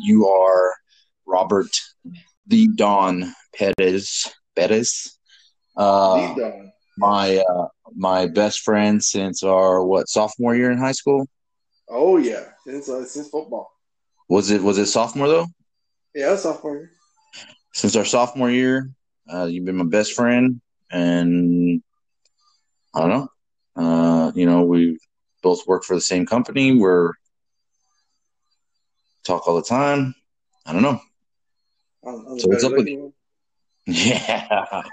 you are Robert the Don Perez. Perez. Uh, Don. my uh, my best friend since our what sophomore year in high school. Oh yeah, since uh, since football. Was it was it sophomore though? Yeah, sophomore. year. Since our sophomore year, uh, you've been my best friend, and I don't know. Uh, you know, we both work for the same company. We're talk all the time. I don't know. I'm, I'm So what's up with one. Yeah.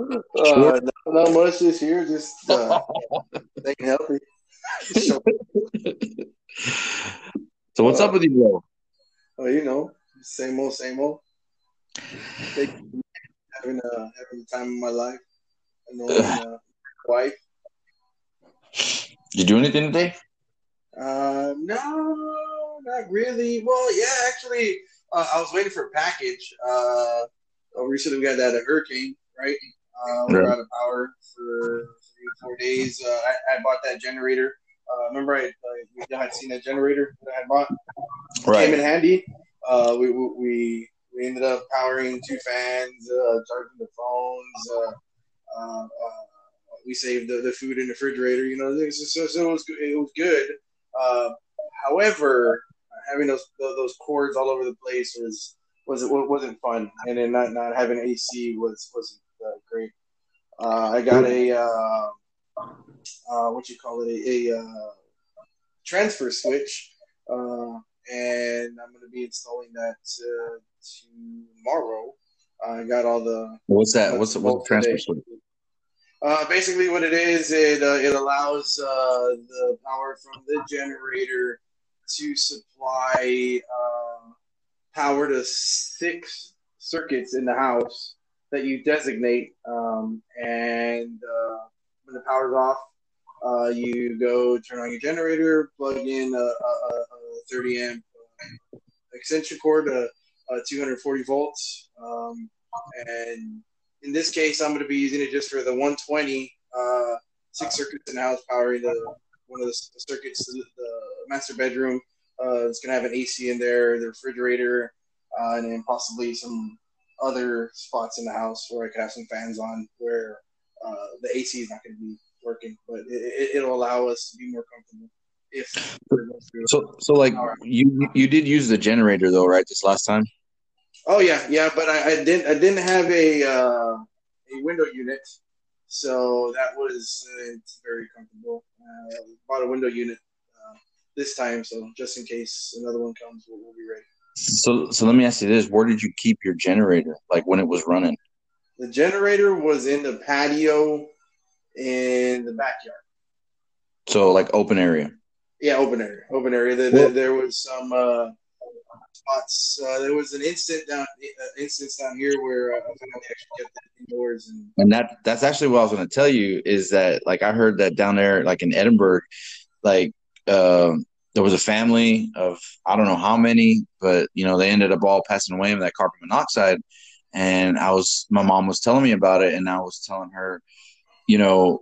Uh, not, not much this year. Just uh, staying healthy. So, so what's up with you, bro? uh, you know, same old, same old. Having a having the time of my life. Annoying uh, wife. Did you do anything today? Uh, no, not really. Well, yeah, actually, uh, I was waiting for a package. Uh, recently we got that a hurricane, right? Uh, we were out of power for three or four days. Uh, I, I bought that generator. Uh, remember, I, I we had seen that generator that I had bought. Right. Came in handy. Uh, we, we we ended up powering two fans, uh, charging the phones. Uh, uh, uh, we saved the, the food in the refrigerator. You know, so, so it was it was good. Uh, however, having those those cords all over the place was was wasn't fun, and then not not having AC was wasn't uh, great. Uh, I got a uh, uh, what you call it a, a uh, transfer switch, uh, and I'm going to be installing that uh, tomorrow. I got all the What's that? What's what's the transfer Today. switch? Uh, basically, what it is, it uh, it allows uh, the power from the generator to supply uh, power to six circuits in the house that you designate. Um, and uh, when the power's off, uh, you go turn on your generator, plug in a, a, a a 30 amp uh, extension cord, a 240 volts, um, and in this case, I'm going to be using it just for the 120 uh, six circuits in the house powering the one of the circuits, the, master bedroom. Uh, it's going to have an AC in there, the refrigerator, uh, and then possibly some other spots in the house where I could have some fans on where uh, the AC is not going to be working, but it, it, it'll allow us to be more comfortable. If we're going through- So so like you you did use the generator though, right? This last time. Oh yeah, yeah, but I, I didn't I didn't have a uh, a window unit, so that was uh, it's very comfortable. Uh, bought a window unit uh, this time, so just in case another one comes, we'll, we'll be ready. So so let me ask you this: Where did you keep your generator? Like when it was running? The generator was in the patio in the backyard. So like open area. Yeah, open area, open area. Well- there, there was some uh, spots. Uh, there was an instant down uh, instance down here where uh, I actually kept it indoors and And that that's actually what I was going to tell you is that like I heard that down there like in Edinburg, like um there was a family of I don't know how many, but you know they ended up all passing away of that carbon monoxide. And I was my mom was telling me about it, and I was telling her, you know,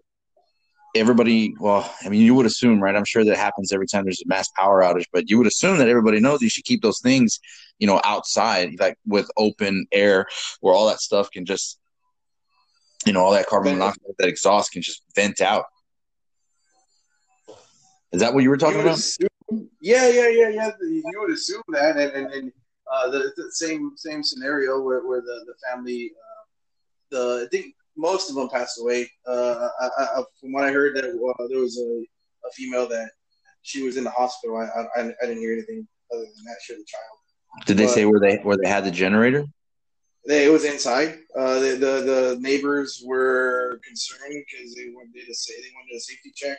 everybody. Well, I mean, you would assume, right? I'm sure that happens every time there's a mass power outage, but you would assume that everybody knows you should keep those things, you know, outside, like with open air, where all that stuff can just you know, all that carbon monoxide, that exhaust can just vent out. Is that what you were talking You about? assume- yeah, yeah, yeah, yeah. You would assume that, and and, and uh, the, the same same scenario where, where the the family, uh, the I think most of them passed away. Uh, I, I, from what I heard, that uh, there was a, a female that she was in the hospital. I, I I didn't hear anything other than that. She was a child. Did they but- say where they where they had the generator? They, it was inside. Uh, the, the the neighbors were concerned because they wanted to say they wanted a safety check,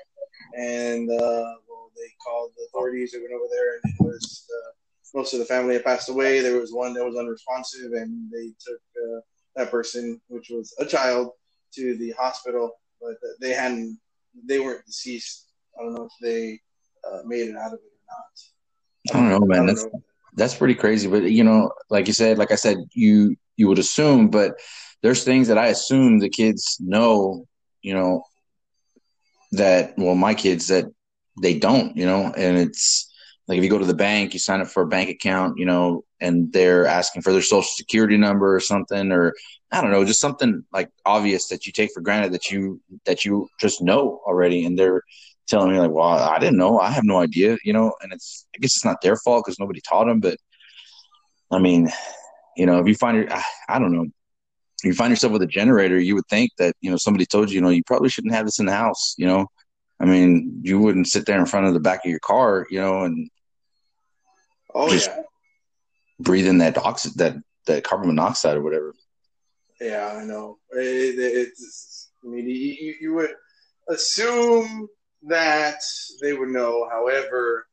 and uh, well, they called the authorities. They went over there, and it was uh, most of the family had passed away. There was one that was unresponsive, and they took uh, that person, which was a child, to the hospital. But they hadn't. They weren't deceased. I don't know if they uh, made it out of it or not. I don't know, man. Don't That's know. that's pretty crazy. But you know, like you said, like I said, you you would assume, but there's things that I assume the kids know, you know, that well, my kids that they don't, you know, and it's like if you go to the bank, you sign up for a bank account, you know, and they're asking for their social security number or something, or I don't know, just something like obvious that you take for granted that you that you just know already, and they're telling me like, well, I didn't know, I have no idea, you know, and it's I guess it's not their fault because nobody taught them, but I mean, you know, if you find your, I don't know, you find yourself with a generator, you would think that you know somebody told you, you know, you probably shouldn't have this in the house, you know. I mean, you wouldn't sit there in front of the back of your car, you know, and Oh yeah, breathe in that oxy- that that carbon monoxide or whatever. yeah, I know. It, it, it's, I mean, you, you would assume that they would know. However,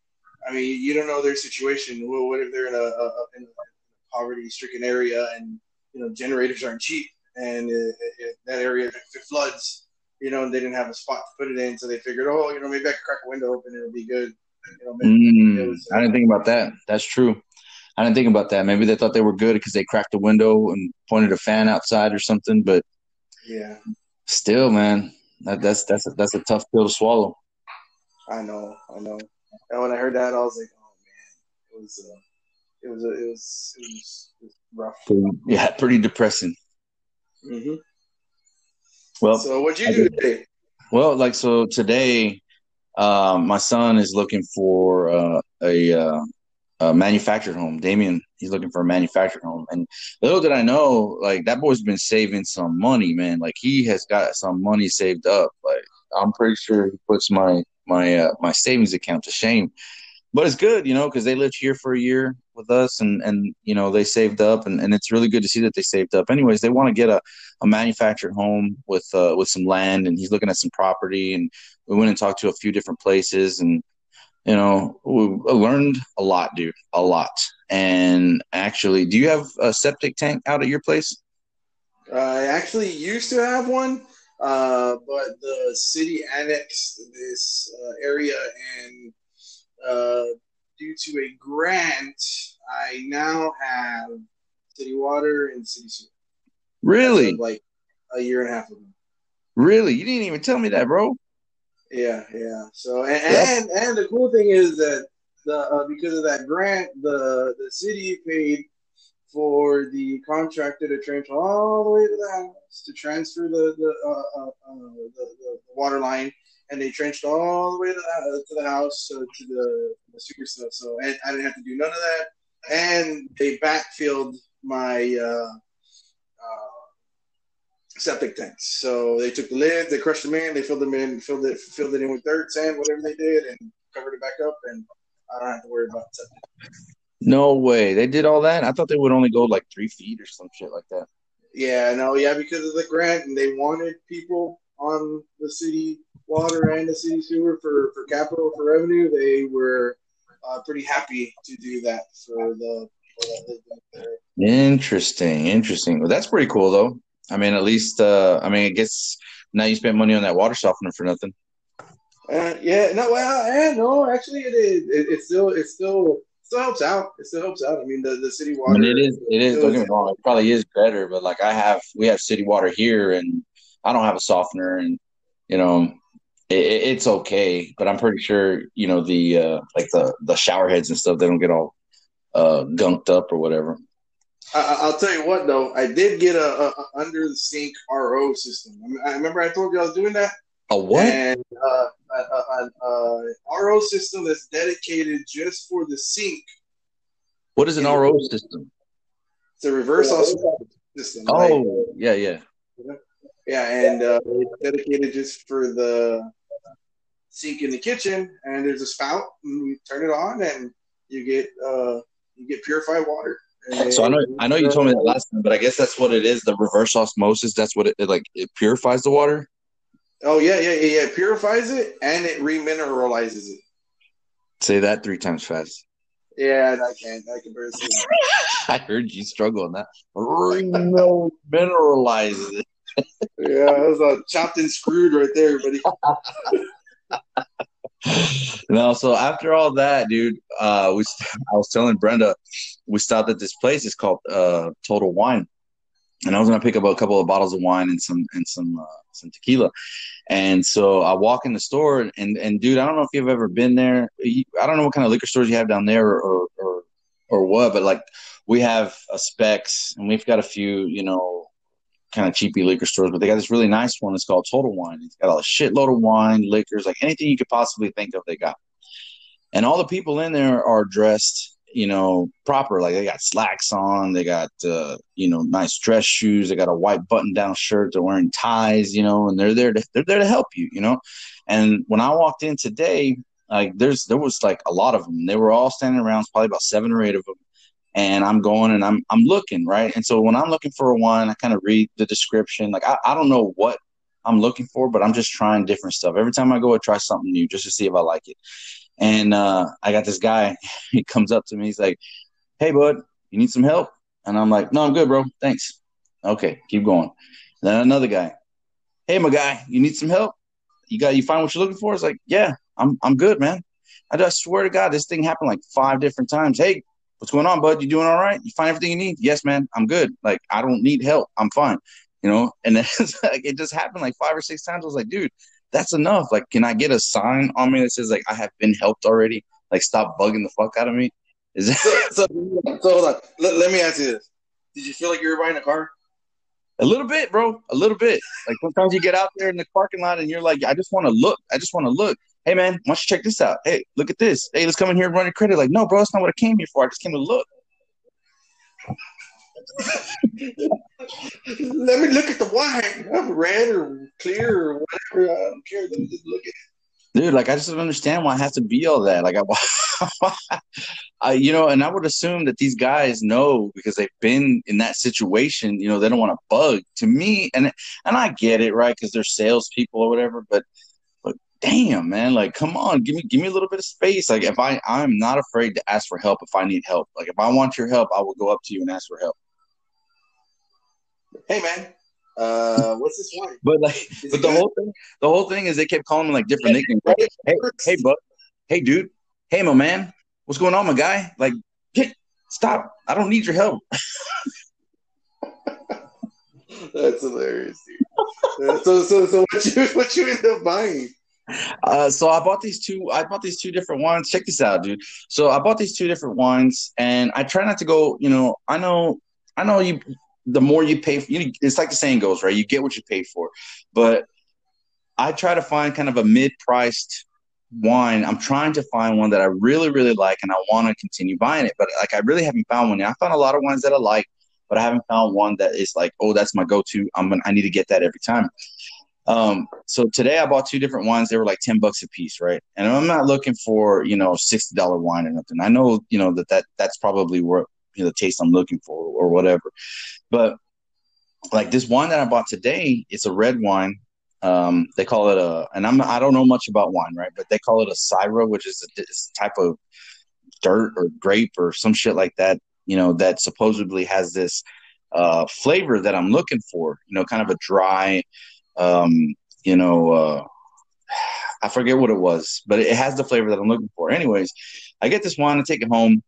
I mean, you don't know their situation. Well, what if they're in a, a, in a poverty-stricken area and you know generators aren't cheap, and it, it, that area if it floods, you know, and they didn't have a spot to put it in, so they figured, oh, you know, maybe I could crack a window open, it'll be good. You know, Mm, was, I didn't think about that. That's true. I didn't think about that. Maybe they thought they were good because they cracked the window and pointed a fan outside or something. But yeah, still, man, that, that's that's a, that's a tough pill to swallow. I know, I know. And when I heard that, I was like, oh man, it was, uh, it was, uh, it was, it was, it was rough. Yeah, pretty depressing. hmm Well, So, what'd you do today? well, like so today, um, my son is looking for uh, a, uh, a manufactured home. Damien, he's looking for a manufactured home, and little did I know, like that boy's been saving some money, man. Like he has got some money saved up. Like I'm pretty sure he puts my my uh, my savings account to shame. But it's good, you know, because they lived here for a year with us, and and you know they saved up, and, and it's really good to see that they saved up. Anyways, they want to get a, a manufactured home with uh, with some land, and he's looking at some property, and we went and talked to a few different places, and you know we learned a lot, dude, a lot. And actually, do you have a septic tank out at your place? I actually used to have one, uh, but the city annexed this uh, area, and uh, due to a grant, I now have city water and city sewer. Really, like a year and a half ago. really? You didn't even tell me that, bro. Yeah, yeah. So and Yeah. and, and the cool thing is that the uh, because of that grant, the the city paid for the contractor to trench all the way to the house to transfer the the uh, uh, uh, the, the, water line, and they trenched all the way to the, to the house so to the, the sewer stuff. So and I didn't have to do none of that, and they backfilled my. Uh, uh, septic tanks. So they took the lids, they crushed them in, they filled them in, filled it, filled it in with dirt, sand, whatever they did, and covered it back up. And I don't have to worry about septic. No way. They did all that. I thought they would only go like three feet or some shit like that. Yeah, no, yeah, because of the grant, and they wanted people on the city water and the city sewer for for capital for revenue. They were uh, pretty happy to do that for the. For that there. Interesting, interesting. Well, that's pretty cool, though. I mean, at least, uh, I mean, I guess now you spent money on that water softener for nothing. Uh, yeah, no, well, yeah, no, actually, it is. It, it still, it still, still helps out. It still helps out. I mean, the, the city I water. mean, it is, it is. Don't get me wrong. It probably is better, but like I have, we have city water here, and I don't have a softener, and you know, it, it- it's okay. But I'm pretty sure, you know, the uh, like the the shower heads and stuff, they don't get all uh, gunked up or whatever. I, I- I'll tell you what, though, I did get a, a, a under the sink RO system. I, mean, I remember I told you I was doing that, A what? and uh, an RO system that's dedicated just for the sink. What is an RO system? It's a reverse osmosis system. right? Oh, yeah, yeah. Yeah, and uh, it's dedicated just for the sink in the kitchen. And there's a spout, and you turn it on, and you get uh, you get purified water. And So I know, I know you told me that last time, but I guess that's what it is. The reverse osmosis. That's what it, it like. It purifies the water. Oh yeah, yeah, yeah, yeah. It purifies it and it remineralizes it. Say that three times fast. Yeah, I can't. I can barely. I heard you struggle on that. Reno- Mineralizes it. Yeah, that was uh, chopped and screwed right there, buddy. No, so after all that, dude, uh, we I was telling Brenda, we stopped at this place. It's called uh, Total Wine, and I was gonna pick up a couple of bottles of wine and some and some uh, some tequila. And so I walk in the store, and and dude, I don't know if you've ever been there. I don't know what kind of liquor stores you have down there, or or or what, but like we have a Spec's, and we've got a few, you know, kind of cheapy liquor stores, but they got this really nice one. It's called Total Wine. It's got a shitload of wine, liquors, like anything you could possibly think of. They got, and all the people in there are dressed you know, proper. Like they got slacks on, they got uh, you know, nice dress shoes, they got a white button down shirt, they're wearing ties, you know, and they're there to they're there to help you, you know. And when I walked in today, like there's there was like a lot of them. They were all standing around, probably about seven or eight of them. And I'm going and I'm I'm looking right. And so when I'm looking for a wine, I kind of read the description. Like I, I don't know what I'm looking for, but I'm just trying different stuff. Every time I go, I try something new just to see if I like it. And uh, I got this guy. He comes up to me. He's like, "Hey, bud, you need some help?" And I'm like, "No, I'm good, bro. Thanks." Okay, keep going. Then another guy. Hey, my guy, you need some help? You got you find what you're looking for? It's like, yeah, I'm I'm good, man. I just swear to God, this thing happened like five different times. Hey, what's going on, bud? You doing all right? You find everything you need? Yes, man. I'm good. Like I don't need help. I'm fine. You know. And then like, it just happened like five or six times. I was like, dude, that's enough. Like, can I get a sign on me that says like I have been helped already? Like, stop bugging the fuck out of me. Is that so, so, so hold on. Let, let me ask you this: Did you feel like you were buying a car? A little bit, bro. A little bit. Like sometimes you get out there in the parking lot and you're like, I just want to look. I just want to look. Hey man, why don't you check this out? Hey, look at this. Hey, let's come in here and run your credit. Like, no, bro, that's not what I came here for. I just came to look. Let me look at the wine. I'm red or clear or whatever. I don't care. Let me just look at it. Dude, like I just don't understand why it has to be all that. Like I, I, you know, and I would assume that these guys know because they've been in that situation. You know, they don't want to bug. To me, and and I get it, right? Because they're salespeople or whatever. But damn, man, like come on, give me give me a little bit of space. Like if I I'm not afraid to ask for help if I need help. Like if I want your help, I will go up to you and ask for help hey man, uh, what's this one? But like, is but the good? whole thing, the whole thing is they kept calling me like different nicknames. Hey, hey, hey, bud, hey, dude, hey, my man, what's going on, my guy? Like, get, stop! I don't need your help. That's hilarious, dude. so, so, so, what you, what you end up buying? Uh, so I bought these two. I bought these two different wines. Check this out, dude. So I bought these two different wines, and I try not to go. You know, I know, I know you the more you pay for you it's like the saying goes right you get what you pay for but i try to find kind of a mid-priced wine i'm trying to find one that i really really like and i want to continue buying it but like i really haven't found one yet i found a lot of wines that i like but i haven't found one that is like oh that's my go-to i'm gonna i need to get that every time um, so today I bought two different wines. They were like 10 bucks a piece, right? And I'm not looking for, you know, $60 wine or nothing. I know, you know, that, that that's probably what you know, the taste I'm looking for or whatever. But like this wine that I bought today, it's a red wine. Um, they call it a, and I'm I don't know much about wine, right? But they call it a Syrah, which is a, a type of dirt or grape or some shit like that. You know, that supposedly has this uh, flavor that I'm looking for. You know, kind of a dry, um, you know, uh, I forget what it was, but it has the flavor that I'm looking for. Anyways, I get this wine, I take it home,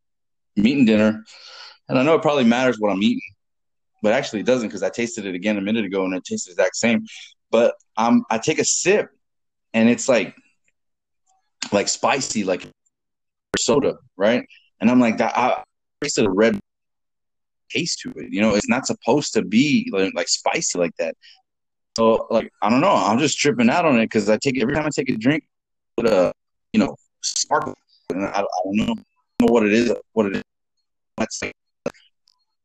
I'm eating dinner, and I know it probably matters what I'm eating, but actually it doesn't because I tasted it again a minute ago and it tastes the exact same. But I'm I take a sip and it's like like spicy, like soda, right? And I'm like, that I tasted a red taste to it. You know, it's not supposed to be like, like spicy like that. So like I don't know, I'm just tripping out on it because I take every time I take a drink, with a you know sparkle, and I, I don't know, know what it is, what it is. That's like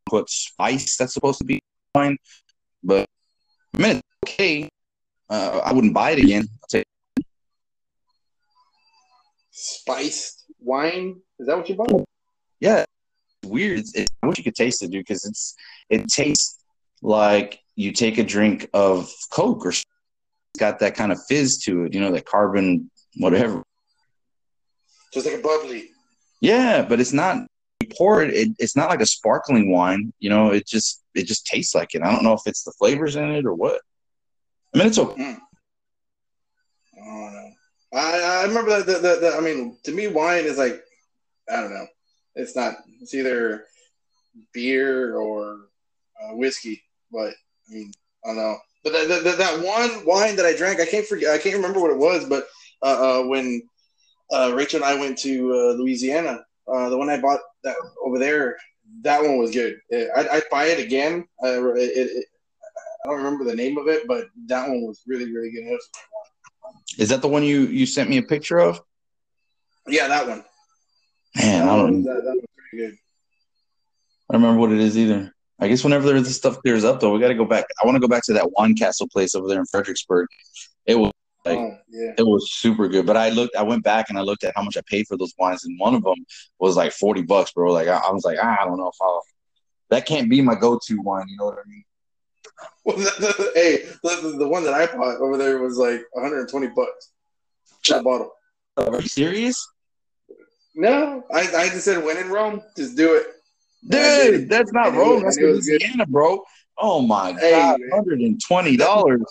put spice that's supposed to be fine, but I mean, okay. Uh, I wouldn't buy it again. Spiced wine? Is that what you bought? Yeah, weird. It's, it's, I wish you could taste it, dude, because it's it tastes like you take a drink of Coke or it's got that kind of fizz to it. You know, that carbon, whatever. Just like a bubbly. Yeah, but it's not pour it, it, it's not like a sparkling wine. You know, it just it just tastes like it. I don't know if it's the flavors in it or what. I mean, it's okay. Mm. Oh, I, I remember that. I mean, to me, wine is like I don't know. It's not. It's either beer or uh, whiskey. but I mean, I don't know. But that, that, that one wine that I drank, I can't forget. I can't remember what it was, but uh, uh, when uh, Rachel and I went to uh, Louisiana, uh, the one I bought that over there, that one was good. I'd, I'd buy it again. it, it, I don't remember the name of it, but that one was really, really good. Is that the one you you sent me a picture of? Yeah, that one. Man, I don't. That, that was pretty good. I don't remember what it is either. I guess whenever this stuff clears up, though, we got to go back. I want to go back to that wine castle place over there in Fredericksburg. It was like oh, yeah. it was super good. But I looked, I went back and I looked at how much I paid for those wines, and one of them was like forty bucks, bro. Like I, I was like, ah, I don't know if I'll. That can't be my go-to wine. You know what I mean? Well, the, the, hey, the, the, one that I bought over there was like 120 bucks for the bottle. Are you serious? No, I, I just said when in Rome, just do it. Dude, that's not Rome. That's Louisiana, bro. Oh my hey, god, hundred and twenty dollars.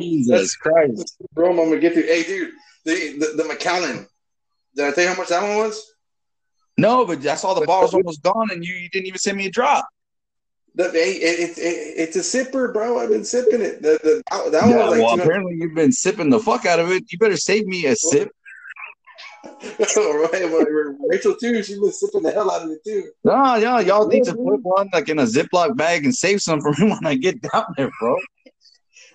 Jesus Christ, Rome. I'm gonna get you. Hey, dude, the the, the Macallan. Did I tell you how much that one was? No, but I saw the bottle's almost gone, and you, you didn't even send me a drop. The, it, it, it, it's a sipper, bro. I've been sipping it. The, the, that, yeah, was like well, apparently you've been sipping the fuck out of it. You better save me a sip. Right, Rachel too. She's been sipping the hell out of it too. No, yeah, y'all need to put one like in a Ziploc bag and save some for me when I get down there, bro.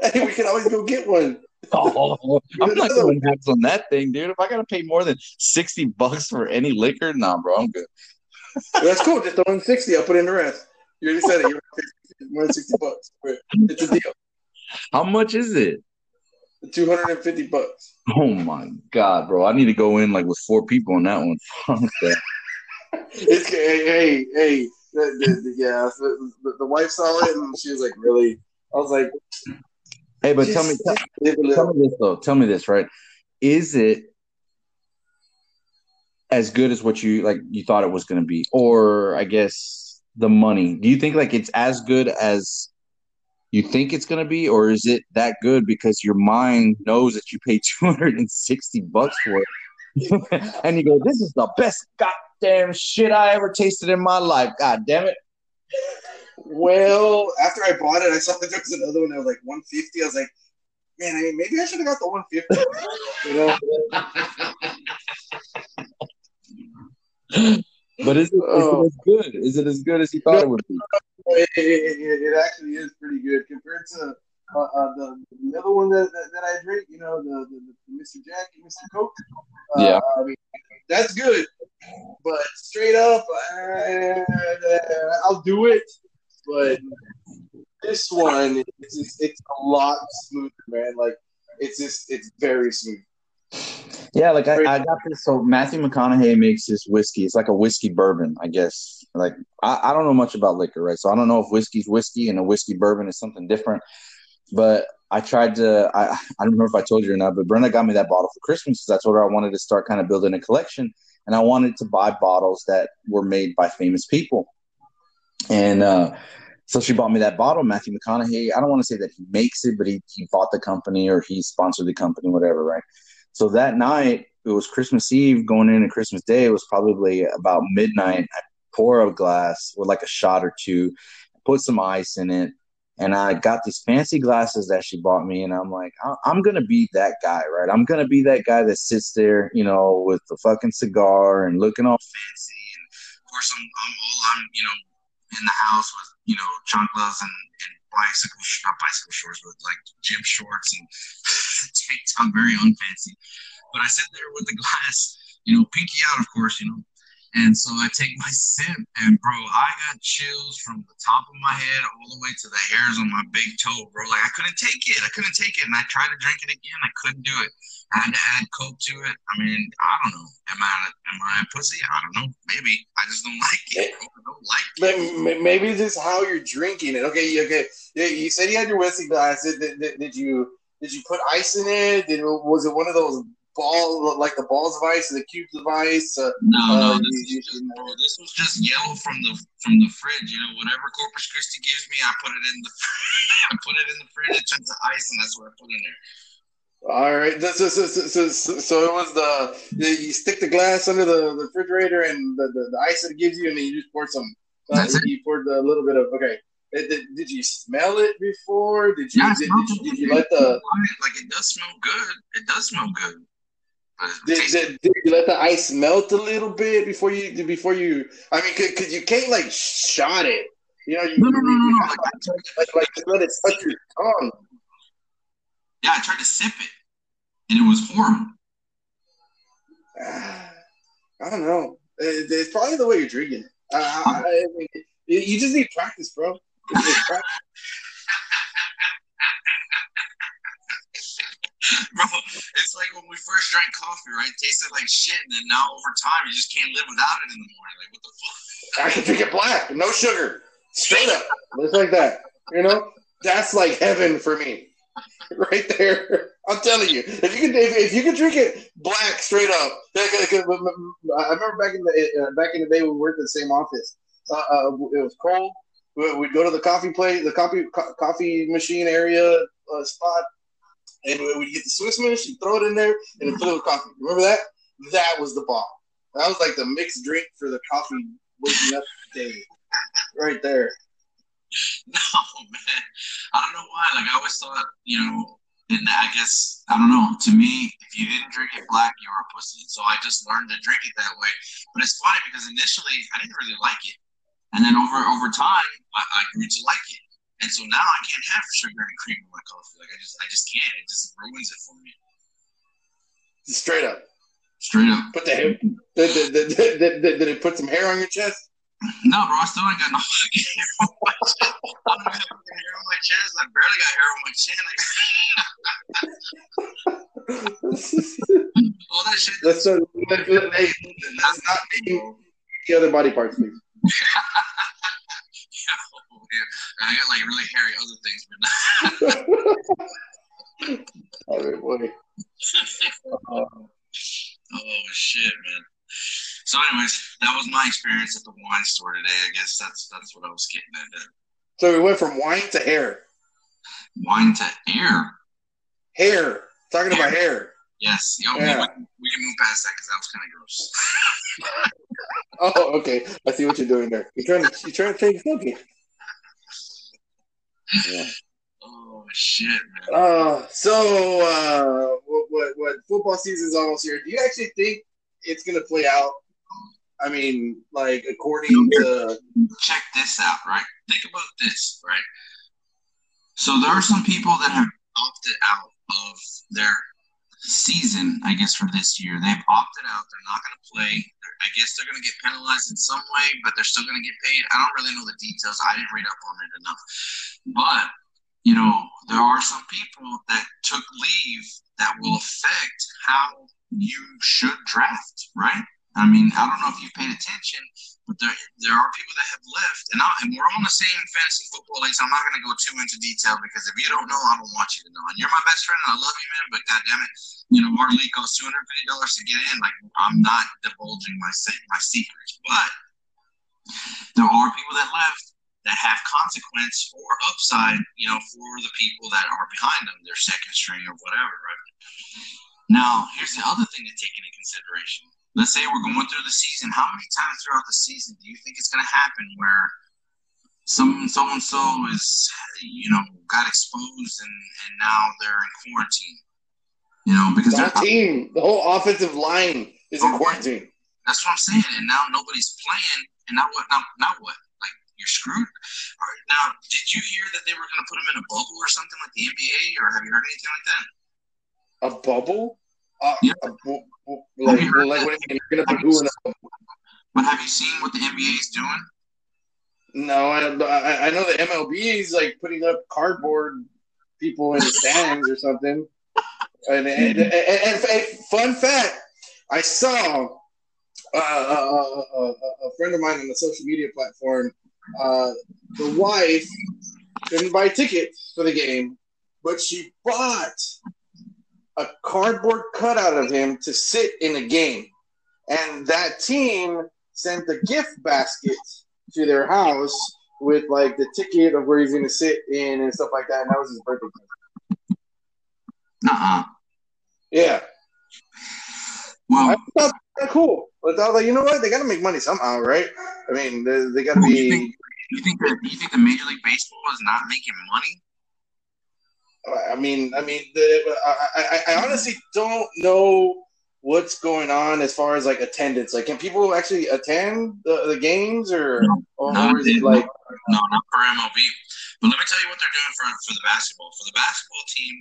Hey, we can always go get one. Oh, I'm not going nuts on that thing, dude. If I gotta pay more than sixty bucks for any liquor, nah, bro, I'm good. That's cool. Just the one sixty. I'll put in the rest. You already said it. You're one sixty bucks. It's a deal. How much is it? Two hundred and fifty bucks. Oh my god, bro! I need to go in like with four people on that one. it's hey, hey, hey. The, the, yeah, the, the, wife saw it and she was like, "Really?" I was like, "Hey, but tell me, tell, tell me this though. Tell me this, right? Is it as good as what you like you thought it was going to be, or I guess the money? Do you think like it's as good as you think it's going to be, or is it that good because your mind knows that you pay 260 bucks for it? and you go, this is the best goddamn shit I ever tasted in my life. God damn it. Well, after I bought it, I saw that there was another one that was like 150. I was like, man, I mean, maybe I should have got the 150. you know? but is it, is it oh. as good? Is it as good as you thought no, it would be? It, it, it, actually is pretty good compared to uh, uh, the, the other one that, that, that, I drink. You know, the, the, the Mr. Jack and Mr. Coke. Uh, yeah, I mean that's good, but straight up, uh, I'll do it. But this one, it's just, it's a lot smoother, man. Like it's just it's very smooth. Yeah, like I, I, got this. So Matthew McConaughey makes this whiskey. It's like a whiskey bourbon, I guess. Like I, I don't know much about liquor, right? So I don't know if whiskey's whiskey and a whiskey bourbon is something different. But I tried to. I, I don't remember if I told you or not, but Brenda got me that bottle for Christmas because I told her I wanted to start kind of building a collection, and I wanted to buy bottles that were made by famous people. And uh, so she bought me that bottle. Matthew McConaughey. I don't want to say that he makes it, but he he bought the company or he sponsored the company, whatever, right? So that night, it was Christmas Eve going into Christmas Day. It was probably about midnight. I pour a glass with like a shot or two, put some ice in it, and I got these fancy glasses that she bought me. And I'm like, I'm gonna be that guy, right? I'm gonna be that guy that sits there, you know, with the fucking cigar and looking all fancy. And of course, I'm, I'm all I'm, you know, in the house with, you know, chanclas and, and bicycle, not bicycle shorts, but like gym shorts and tank top, very unfancy. But I sit there with the glass, you know, pinky out, of course, you know. And so I take my sip, and bro, I got chills from the top of my head all the way to the hairs on my big toe, bro. Like I couldn't take it. I couldn't take it. And I tried to drink it again. I couldn't do it. I had to add coke to it. I mean, I don't know. Am I am I a pussy? I don't know. Maybe I just don't like it. I don't like it. Maybe this is how you're drinking it. Okay, okay. You said you had your whiskey glass. Did, did, did you did you put ice in it? Did was it one of those ball like the balls of ice, the cubes of ice. Uh, no, no, uh, this, you, was just, bro, this was just yellow from the from the fridge. You know, whatever Corpus Christi gives me, I put it in the I put it in the fridge. It turns to ice, and that's what I put in there. All right, so, so, so, so, so it was the, the, you stick the glass under the, the refrigerator and the, the, the, ice that it gives you, and then you just pour some. Uh, you poured a little bit of okay, Did, did you smell it before? Did you Yeah, did, did, you, did you let the like it does smell good. It does smell good. But it did, did, did you let the ice melt a little bit before you before you? I mean, because you can't like shot it. You know, you, no, no, no, no, no. Like, like, like just let it touch your tongue. yeah, I tried to sip it, and it was horrible. I don't know. It- It's probably the way you're drinking it. I, I, I mean, you you just need practice, bro. It's- it's practice. Bro, it's like when we first drank coffee, right? It tasted like shit, and then now over time, you just can't live without it in the morning. Like, what the fuck? I can drink it black, no sugar, straight up, just like that. You know, that's like heaven for me, right there. I'm telling you, if you can, if, if you can drink it black, straight up. I remember back in the uh, back in the day we worked in the same office. Uh, uh, it was cold. We- We'd go to the coffee place, the coffee co- coffee machine area uh, spot, and we would get the Swiss Miss and throw it in there and then fill it with coffee. Remember that? That was the bomb. That was like the mixed drink for the coffee waking up day, right there. No, man. I don't know why. Like, I always thought, you know, and I guess, I don't know. To me, if you didn't drink it black, you were a pussy. So I just learned to drink it that way. But it's funny because initially, I didn't really like it. And then over over time, I, I grew to like it. And so now I can't have sugar and cream in my coffee. Like I just I just can't. It just ruins it for me. Straight up. Straight up. Put the hair. Did, did, did, did, did, did it put some hair on your chest? No, bro, I still ain't got no fucking hair on my chest. I don't hair on my chest. I barely got hair on my chin. All that shit. Uh, let, let, not name the other body parts, please. Yeah, I got like really hairy other things, but not. All right, boy. Oh shit, man. So, anyways, that was my experience at the wine store today. I guess that's that's what I was getting at. There. so we went from wine to hair. Wine to air. Hair. Talking about hair. Yes. You know, Yeah. we, we can move past that because that was kind of gross. Oh, okay. I see what you're doing there. You're trying to you're trying to take funky. Yeah. Oh shit, man. Uh, so uh, what, what what football season's almost here. Do you actually think it's gonna play out? I mean, like according to check this out, right? Think about this, right? So there are some people that have opted out of their season, I guess, for this year. They've opted out. They're not going to play. They're, I guess they're going to get penalized in some way, but they're still going to get paid. I don't really know the details. I didn't read up on it enough. But, you know, there are some people that took leave that will affect how you should draft, right? I mean, I don't know if you've paid attention, but there there are people that have left, and, I, and we're on the same fantasy football league. So I'm not going to go too into detail because if you don't know, I don't want you to know. And you're my best friend, and I love you, man. But goddamn it, you know our league costs two hundred fifty dollars to get in. Like I'm not divulging my my secrets, but there are people that left that have consequence or upside, you know, for the people that are behind them, their second string or whatever, right? Now, here's the other thing to take into consideration let's say we're going through the season. How many times throughout the season do you think it's going to happen where some so and so is, you know, got exposed and, and now they're in quarantine? You know, because the whole team, the whole offensive line is in quarantine. that's what I'm saying. And now nobody's playing. And now what? Now, now what? Like you're screwed. All right, now, did you hear that they were going to put them in a bubble or something like the NBA, or have you heard anything like that? A bubble? Uh, Yeah. a bu- bu- like, Have you heard like that? what are gonna put who in a But have you seen what the NBA is doing? No, I, I I know the MLB is like putting up cardboard people in the stands or something. And, and, and, and, and fun fact, I saw uh, a, a, a friend of mine on the social media platform. Uh, the wife couldn't buy tickets for the game, but she bought a cardboard cutout of him to sit in a game, and that team sent a gift basket to their house with like the ticket of where he's going to sit in and stuff like that. And that was his birthday. present. Uh-uh. Yeah, Well, I thought that cool. But I thought like, you know what? They got to make money somehow, right? I mean, they, they got to do you be. think- You think that you think the Major League Baseball is not making money? I mean, I mean, the, I, I, I honestly don't know what's going on as far as like attendance. Like, can people actually attend the, the games, or, No, or, not is it like No, not for MLB. But let me tell you what they're doing for for the basketball. For the basketball team,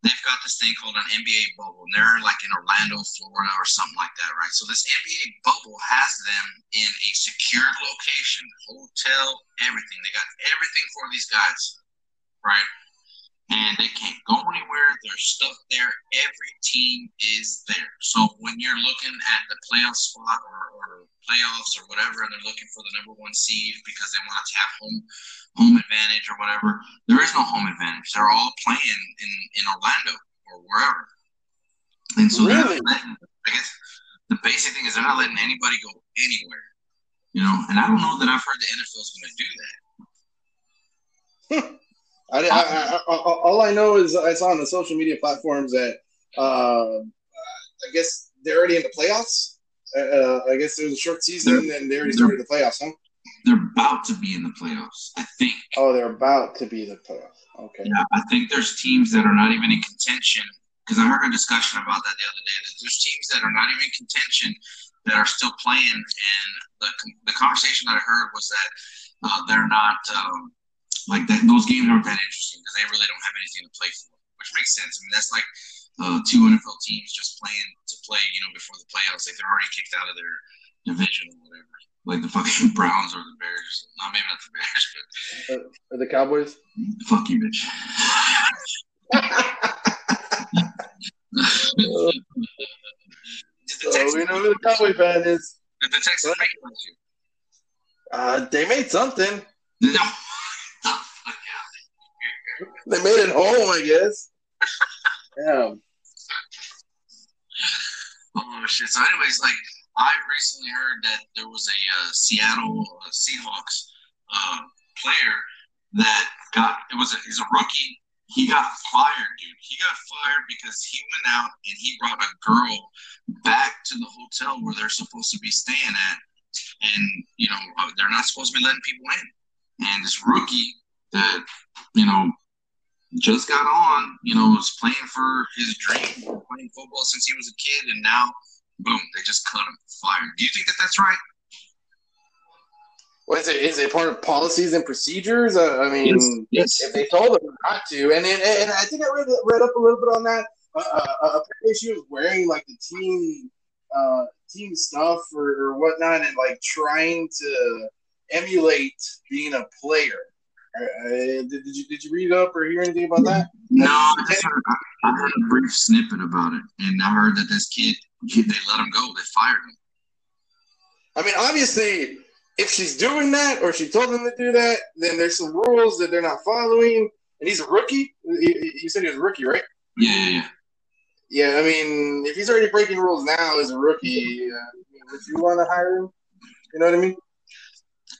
they've got this thing called an NBA bubble, and they're like in Orlando, Florida, or something like that, right? So this NBA bubble has them in a secured location, hotel, everything. They got everything for these guys, right? And they can't go anywhere. They're stuck there. Every team is there. So when you're looking at the playoff spot or, or playoffs or whatever, and they're looking for the number one seed because they want to have home home advantage or whatever, there is no home advantage. They're all playing in, in Orlando or wherever. And so they're Really? letting, I guess the basic thing is they're not letting anybody go anywhere. You know, and I don't know that I've heard the NFL is going to do that. I, I, I, I, all I know is I saw on the social media platforms that uh, I guess they're already in the playoffs. Uh, I guess it was a short season and they already started the playoffs, huh? They're about to be in the playoffs, I think. Oh, they're about to be the playoffs. Okay. Yeah, I think there's teams that are not even in contention. Because I heard a discussion about that the other day. That there's teams that are not even in contention that are still playing, and the the conversation that I heard was that uh, they're not um, like that. Those games aren't that interesting because they really don't have anything to play for, which makes sense. I mean, that's like uh, two NFL teams just playing to play, you know, before the playoffs. Like they're already kicked out of their division or whatever. Like the fucking Browns or the Bears. Not maybe not the Bears, but Or the Cowboys? fuck you, bitch. The So we know who the Cowboy fan is. did the Texans make it last year? Uh, they made something. No. They made it home, I guess. Yeah. Oh shit. So, anyways, like I recently heard that there was a uh, Seattle uh, Seahawks uh, player that got it was a, he's a rookie. He got fired, dude. He got fired because he went out and he brought a girl back to the hotel where they're supposed to be staying at, and you know uh, they're not supposed to be letting people in. And this rookie that you know just got on, you know, was playing for his dream, playing football since he was a kid, and now, boom, they just cut him, fired. Do you think that that's right? What is it? Is it part of policies and procedures? Uh, I mean, yes. if they told him not to, and then and I think I read read up a little bit on that. Uh, uh, apparently, she was wearing like the team uh, team stuff or, or whatnot, and like trying to emulate being a player. Uh, did, did you did you read up or hear anything about that? No, I just heard, I heard a brief snippet about it, and I heard that this kid, kid, they let him go, they fired him. I mean, obviously, if she's doing that or she told them to do that, then there's some rules that they're not following. And he's a rookie. You said he was a rookie, right? Yeah, yeah, yeah. Yeah, I mean, if he's already breaking rules now as a rookie, uh, would you want to hire him? You know what I mean?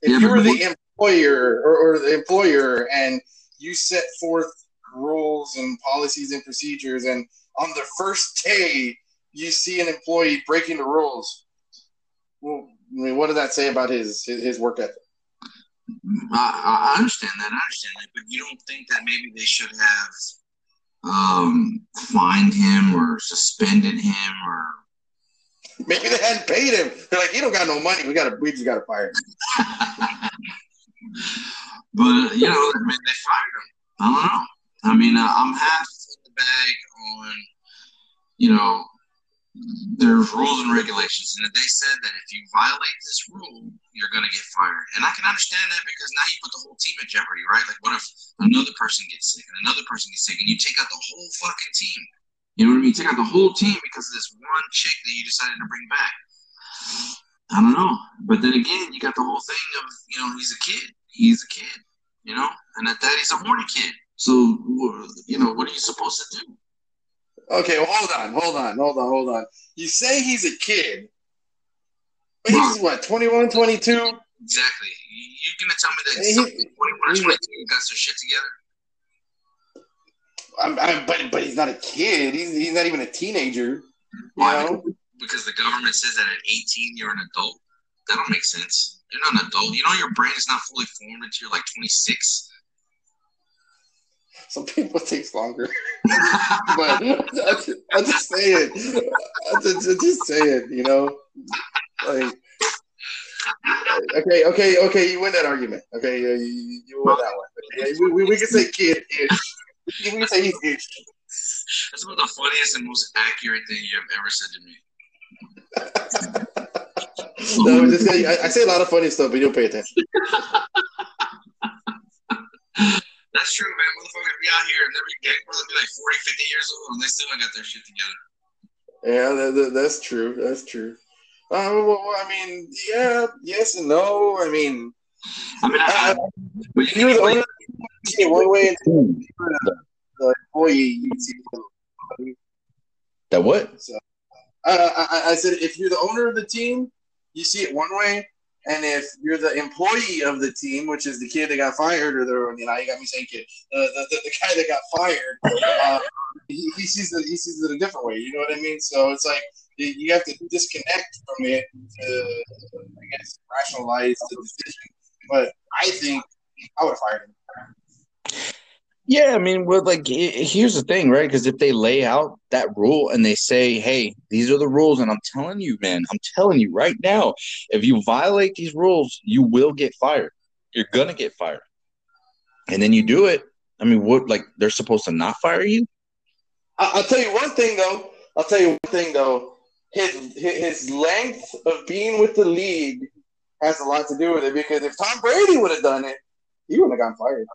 If Yeah, you were the employer or, or the employer and you set forth rules and policies and procedures, and on the first day you see an employee breaking the rules, well, I mean, what does that say about his his, work ethic? I, I understand that. I understand that, but you don't think that maybe they should have um, fined him or suspended him or Maybe they hadn't paid him. They're like, he don't got no money. We got to, we just got to fire him. but you know, I mean, they fired him. I don't know. I mean, uh, I'm half in the bag on, you know, there's rules and regulations, and they said that if you violate this rule, you're going to get fired. And I can understand that because now you put the whole team in jeopardy, right? Like, what if another person gets sick and another person gets sick, and you take out the whole fucking team? You know what I mean? Take out the whole team because of this one chick that you decided to bring back. I don't know. But then again, you got the whole thing of, you know, he's a kid. He's a kid, you know, and that daddy's a horny kid. So, you know, what are you supposed to do? Okay, well, hold on, hold on, hold on, hold on. You say he's a kid, but he's what, 21, 22? Exactly. You're going to tell me that He- 21 or he's 22 got their shit together? I'm, I'm, but, but he's not a kid. He's, he's not even a teenager. You Why? know? Because the government says that at 18 you're an adult? That don't make sense. You're not an adult. You know your brain is not fully formed until you're like 26. Some people it takes longer, but I'm just, I'm just saying. I'm just, I'm just saying. You know, like. Okay, okay, okay. You win that argument. Okay, you, you, you win that one. Okay, we, we, we can say kid ish. We can say he's ish. That's about the funniest and most accurate thing you have ever said to me. no, just I, I, say a lot of funny stuff, but you don't pay attention. That's true, man. Motherfuckers be out here and they're be like 40, 50 years old and they still ain't got their shit together. Yeah, that, that, that's true. That's true. Uh, well, I mean, yeah, yes and no. I mean, I mean, I, I, you were the owner, see one way, and the, the employee, you see that what? So, I, I said, if you're the owner of the team, you see it one way, and if you're the employee of the team, which is the kid that got fired, or the you know you got me saying kid, uh, the, the, the guy that got fired, uh, he, he, sees it he sees it a different way. You know what I mean? So it's like you have to disconnect from it to, I guess, rationalize the decision. But I think I would have fired him. Yeah, I mean, well, like here's the thing, right? Because if they lay out that rule and they say, "Hey, these are the rules," and I'm telling you, man, I'm telling you right now, if you violate these rules, you will get fired. You're gonna get fired, and then you do it. I mean, what? Like they're supposed to not fire you? I'll tell you one thing though. I'll tell you one thing though his his length of being with the league has a lot to do with it because if Tom Brady would have done it, he wouldn't have gotten fired.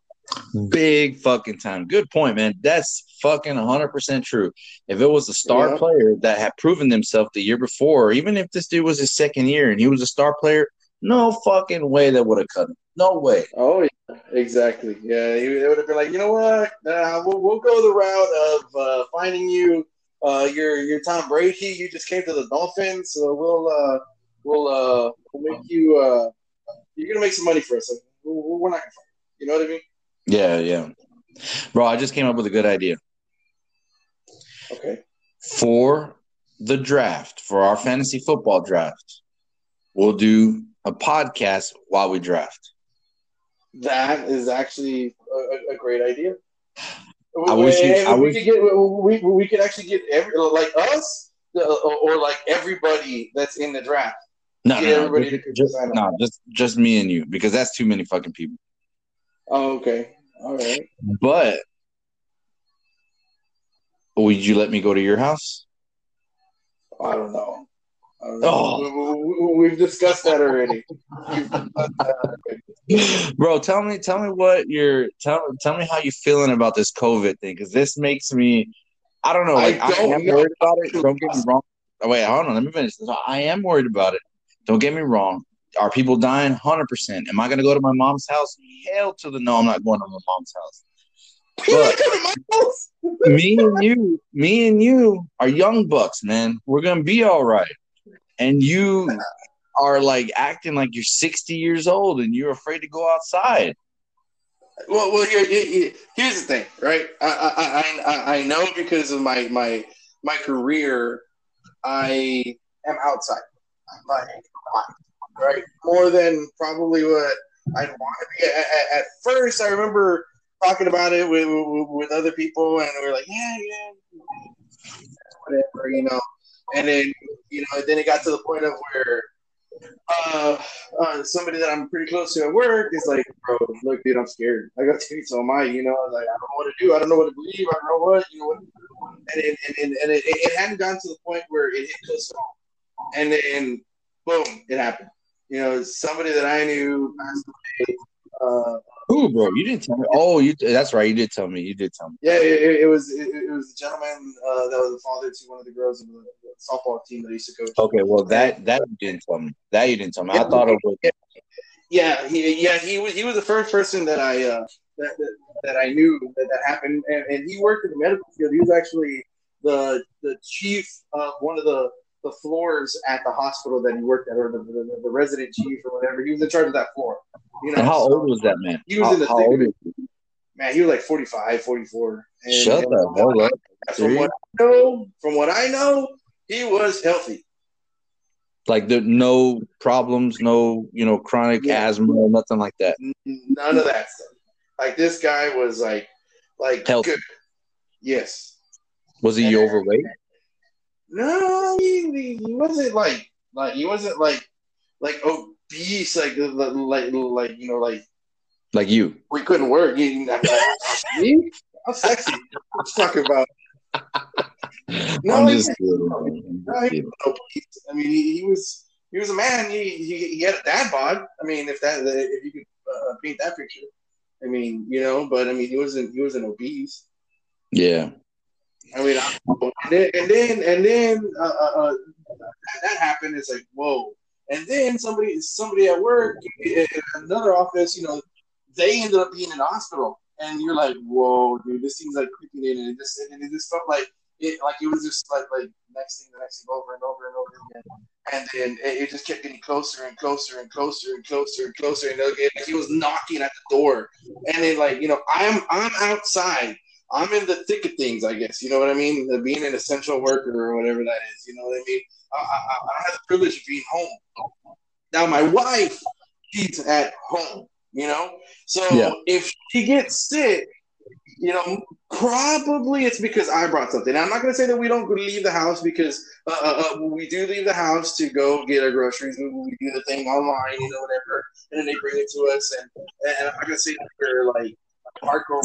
Big fucking time. Good point, man. That's fucking 100% true. If it was a star yeah. player that had proven themselves the year before, even if this dude was his second year and he was a star player, no fucking way that would have cut him. No way. Oh, yeah, exactly. Yeah, he would have been like, you know what? Uh, we'll, we'll go the route of uh, finding you uh, you're you're Tom Brady. You just came to the Dolphins, so we'll uh, we'll uh, we'll make you. Uh, you're gonna make some money for us. Like, we're not gonna fight. You know what I mean? Yeah, yeah, bro. I just came up with a good idea. Okay. For the draft, for our fantasy football draft, we'll do a podcast while we draft. That is actually a, a great idea. I wish you, I we wish, could get we, we could actually get every like us or like everybody that's in the draft. No, no, no, just, just, no, just just me and you because that's too many fucking people. Oh, okay, all right. But would you let me go to your house? I don't know. Oh. We, have discussed that already. Bro, tell me, tell me what you're tell tell me how you feeling about this COVID thing because this makes me, I don't know, like I, don't I am know. worried about it. Don't get me wrong. Oh, wait, hold on, let me finish. I am worried about it. Don't get me wrong. Are people dying? Hundred percent. Am I going to go to my mom's house? Hell to the no. I'm not going to my mom's house. But me and you, me and you are young bucks, man. We're gonna be all right and you are like acting like you're 60 years old and you're afraid to go outside. Well, well, here, here, here's the thing, right? I, I, I, I know because of my my my career, I am outside, like right, more than probably what I'd want to be. At, at, first, I remember talking about it with, with, with other people, and we are like, yeah, yeah, whatever, you know. And then you know, then it got to the point of where uh, uh, somebody that I'm pretty close to at work is like, bro, look, dude, I'm scared. I got to so am I. You know, like I don't know what to do. I don't know what to believe. I don't know what. You know what. And it, and, and, and it, it hadn't gotten to the point where it hit close home. And then, boom, it happened. You know, somebody that I knew. Uh, who, bro? You didn't tell me. Oh, you. That's right. You did tell me. You did tell me. Yeah, it, it was. It, it, was a gentleman uh, that was a father to one of the girls in the, the, softball team that he used to coach. Okay, well that that you didn't tell me. That you didn't tell me. Yeah, I thought it was. Yeah, he yeah he was he was the first person that I uh, that, that, that I knew that that happened, and, and he worked in the medical field. He was actually the the chief of one of the the floors at the hospital that he worked at, or the, the, the resident chief or whatever. He was in charge of that floor. You know, and how so old was that man? He was how, in the thick Man, he was like 45, 44. And, Shut and the hell up. From what I know, from what I know, he was healthy. Like there no problems, no you know chronic Yeah. asthma, nothing like that. None of that stuff. Like this guy was like, like Healthy. good. Yes. Was he Yeah. overweight? No, I mean he, he wasn't like like he wasn't like like obese like like like, like you know like Like you? we couldn't work. Mean, me? I'm sexy. I'm talking about. No, I'm just kidding. No, he kidding. wasn't obese. I mean, he, he was he was a man. He, he he had a dad bod. I mean, if that if you could uh, paint that picture, I mean, you know, but I mean, he wasn't he wasn't obese. Yeah. I mean, and then and then and then uh, uh, uh, that, that happened. It's like whoa. And then somebody somebody at work in another office, you know, they ended up being in the hospital, and you're like, whoa, dude, this thing's like creeping in, and it just and it just felt like it like it was just like like next thing, the next thing, over and over and over again. And then it, it just kept getting closer and closer and closer and closer and closer, and again, like he was knocking at the door. And then like you know, I'm I'm outside. I'm in the thick of things, I guess. You know what I mean? The being an essential worker or whatever that is. You know what I mean? I, I, I have the privilege of being home. Now, my wife, she's at home. You know, so Yeah. if she gets sick, you know, probably it's because I brought something. Now, I'm not going to say that we don't leave the house because uh, uh, uh, we do leave the house to go get our groceries. We, we do the thing online, you know, whatever, and then they bring it to us. And, and I'm not going to say that we're like hardcore.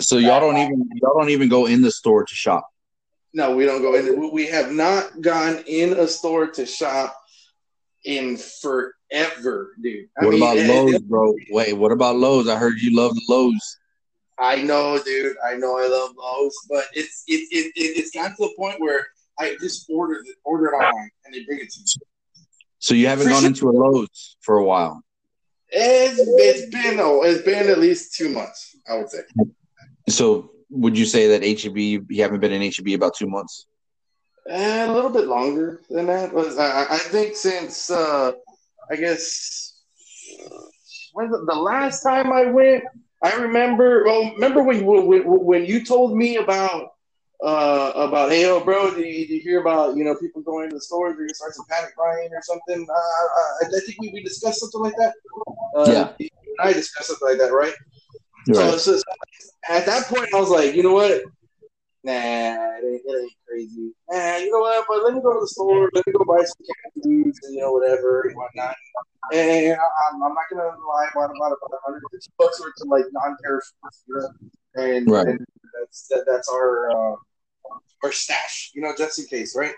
So y'all don't even y'all don't even go in the store to shop. No, we don't go in. We- We have not gone in a store to shop in forever, dude. I What mean, about it- Lowe's, bro? Wait, what about Lowe's? I heard you love the Lowe's. I know, dude. I know I love Lowe's, but it's it, it, it it's gotten to the point where I just ordered it, order it online and they bring it to me. So you haven't gone into a Lowe's for a while. It's, it's been oh, it's been at least two months, I would say. So would you say that HEB you haven't been in HEB about two months? Eh, a little bit longer than that. Was I, I think since uh, I guess when the, the last time I went, I remember. Well, remember when when, when you told me about uh, about hey, bro, did you, did you hear about you know people going to the stores, they're gonna start some panic buying or something? Uh, I, I think we, we discussed something like that. Uh, Yeah. I discussed something like that, right? Right. So, so, so at that point, I was like, you know what? Nah, it ain't, it ain't crazy. Nah, you know what? But let me go to the store. Let me go buy some canned foods and you know whatever and whatnot. And I- I'm, I'm not gonna lie about about about 150 bucks worth of like non-perishables, you. And, Right. and that's that, that's our uh, our stash, you know, just in case, right?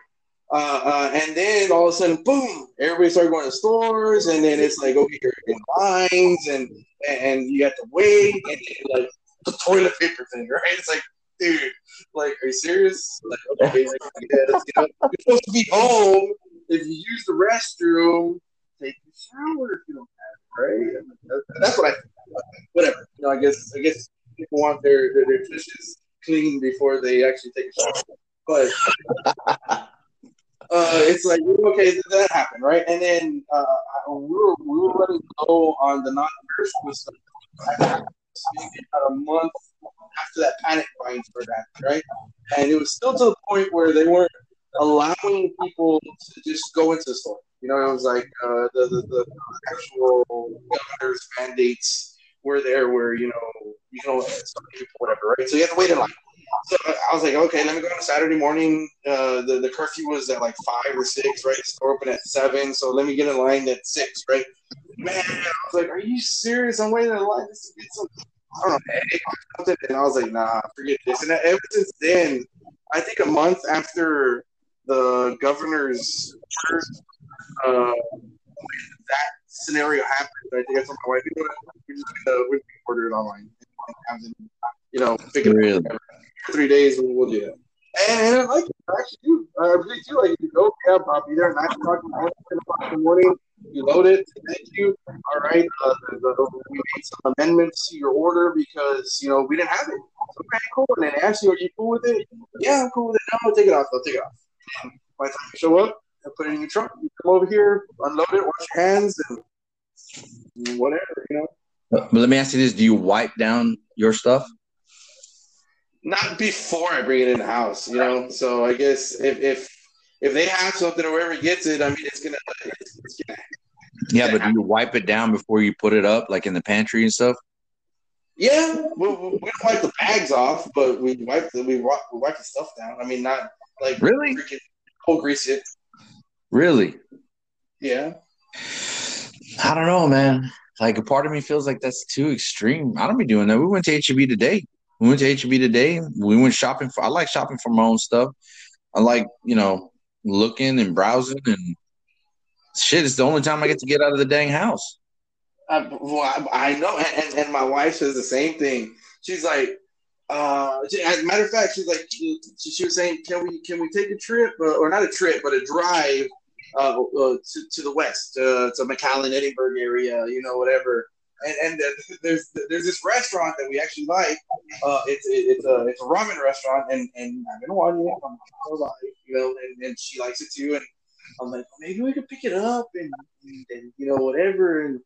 Uh, uh, and then all of a sudden, boom! Everybody started going to stores, and then it's like, okay, you're in lines, and and you have to wait, and like the toilet paper thing, right? It's like, dude, like, are you serious? Like, okay, like, yes, you know, you're supposed to be home. If you use the restroom, take a shower if you don't have it, right? That's, that's what I. think. Whatever. You know, I guess I guess people want their their, their dishes clean before they actually take a shower, but. Uh, it's like okay, that happened, right? And then uh, we were we were running on the non-perishable stuff. About a month after that panic buying started happening, right? And it was still to the point where they weren't allowing people to just go into the store. You know, it was like uh, the, the the actual governor's mandates were there, where you know you know some people whatever, right? So you have to wait in line. So I was like, okay, let me go on a Saturday morning. Uh, the, the curfew was at like five or six, right? Store open at seven, so let me get in line at six, right? Man, I was like, are you serious? I'm waiting in line just to get some, I don't know. And I was like, nah, forget this. And ever since then, I think a month after the governor's orders, uh, that scenario happened, I think I told my wife, you we're just gonna order it online. And, you know, pick it up three days and we'll do that. And, and I like it. I actually do. I really do like it. You go, yeah, I'll be there at 9 o'clock in the morning, 10 o'clock in the morning. You load it. Thank you. All right. Uh, the, the, we made some amendments to your order because, you know, we didn't have it. Okay, cool. And then they ask you, are you cool with it? Yeah, I'm cool with it. No, I'll take it off. I'll take it off. And by the time you show up, I put it in your trunk. You come over here, unload it, wash your hands, and whatever, you know. But let me ask you this: Do you wipe down your stuff? Not before I bring it in the house, you know. So I guess if if if they have something or wherever he gets it, I mean, it's gonna, it's, it's gonna Yeah, but do you wipe it down before you put it up, like in the pantry and stuff? Yeah, we, we, we don't wipe the bags off, but we wipe the we wipe, we wipe the stuff down. I mean, not like Really? freaking cold grease it. Really? Yeah, I don't know, man. Like a part of me feels like that's too extreme. I don't be doing that. We went to HEB today. We went to HEB today. We went shopping for. I like shopping for my own stuff. I like you know looking and browsing and shit. It's the only time I get to get out of the dang house. I, well, I, I know, and, and, and my wife says the same thing. She's like, uh, as a matter of fact, she's like, she, she was saying, can we can we take a trip, uh, or not a trip, but a drive uh, uh, to, to the west, uh, to McAllen, Edinburg area, you know, whatever. And, and uh, there's there's this restaurant that we actually like. Uh, it's it's a it's a ramen restaurant, and and I've been wanting it. Gonna lie, you know, and, and she likes it too. And I'm like, maybe we could pick it up and and you know whatever. And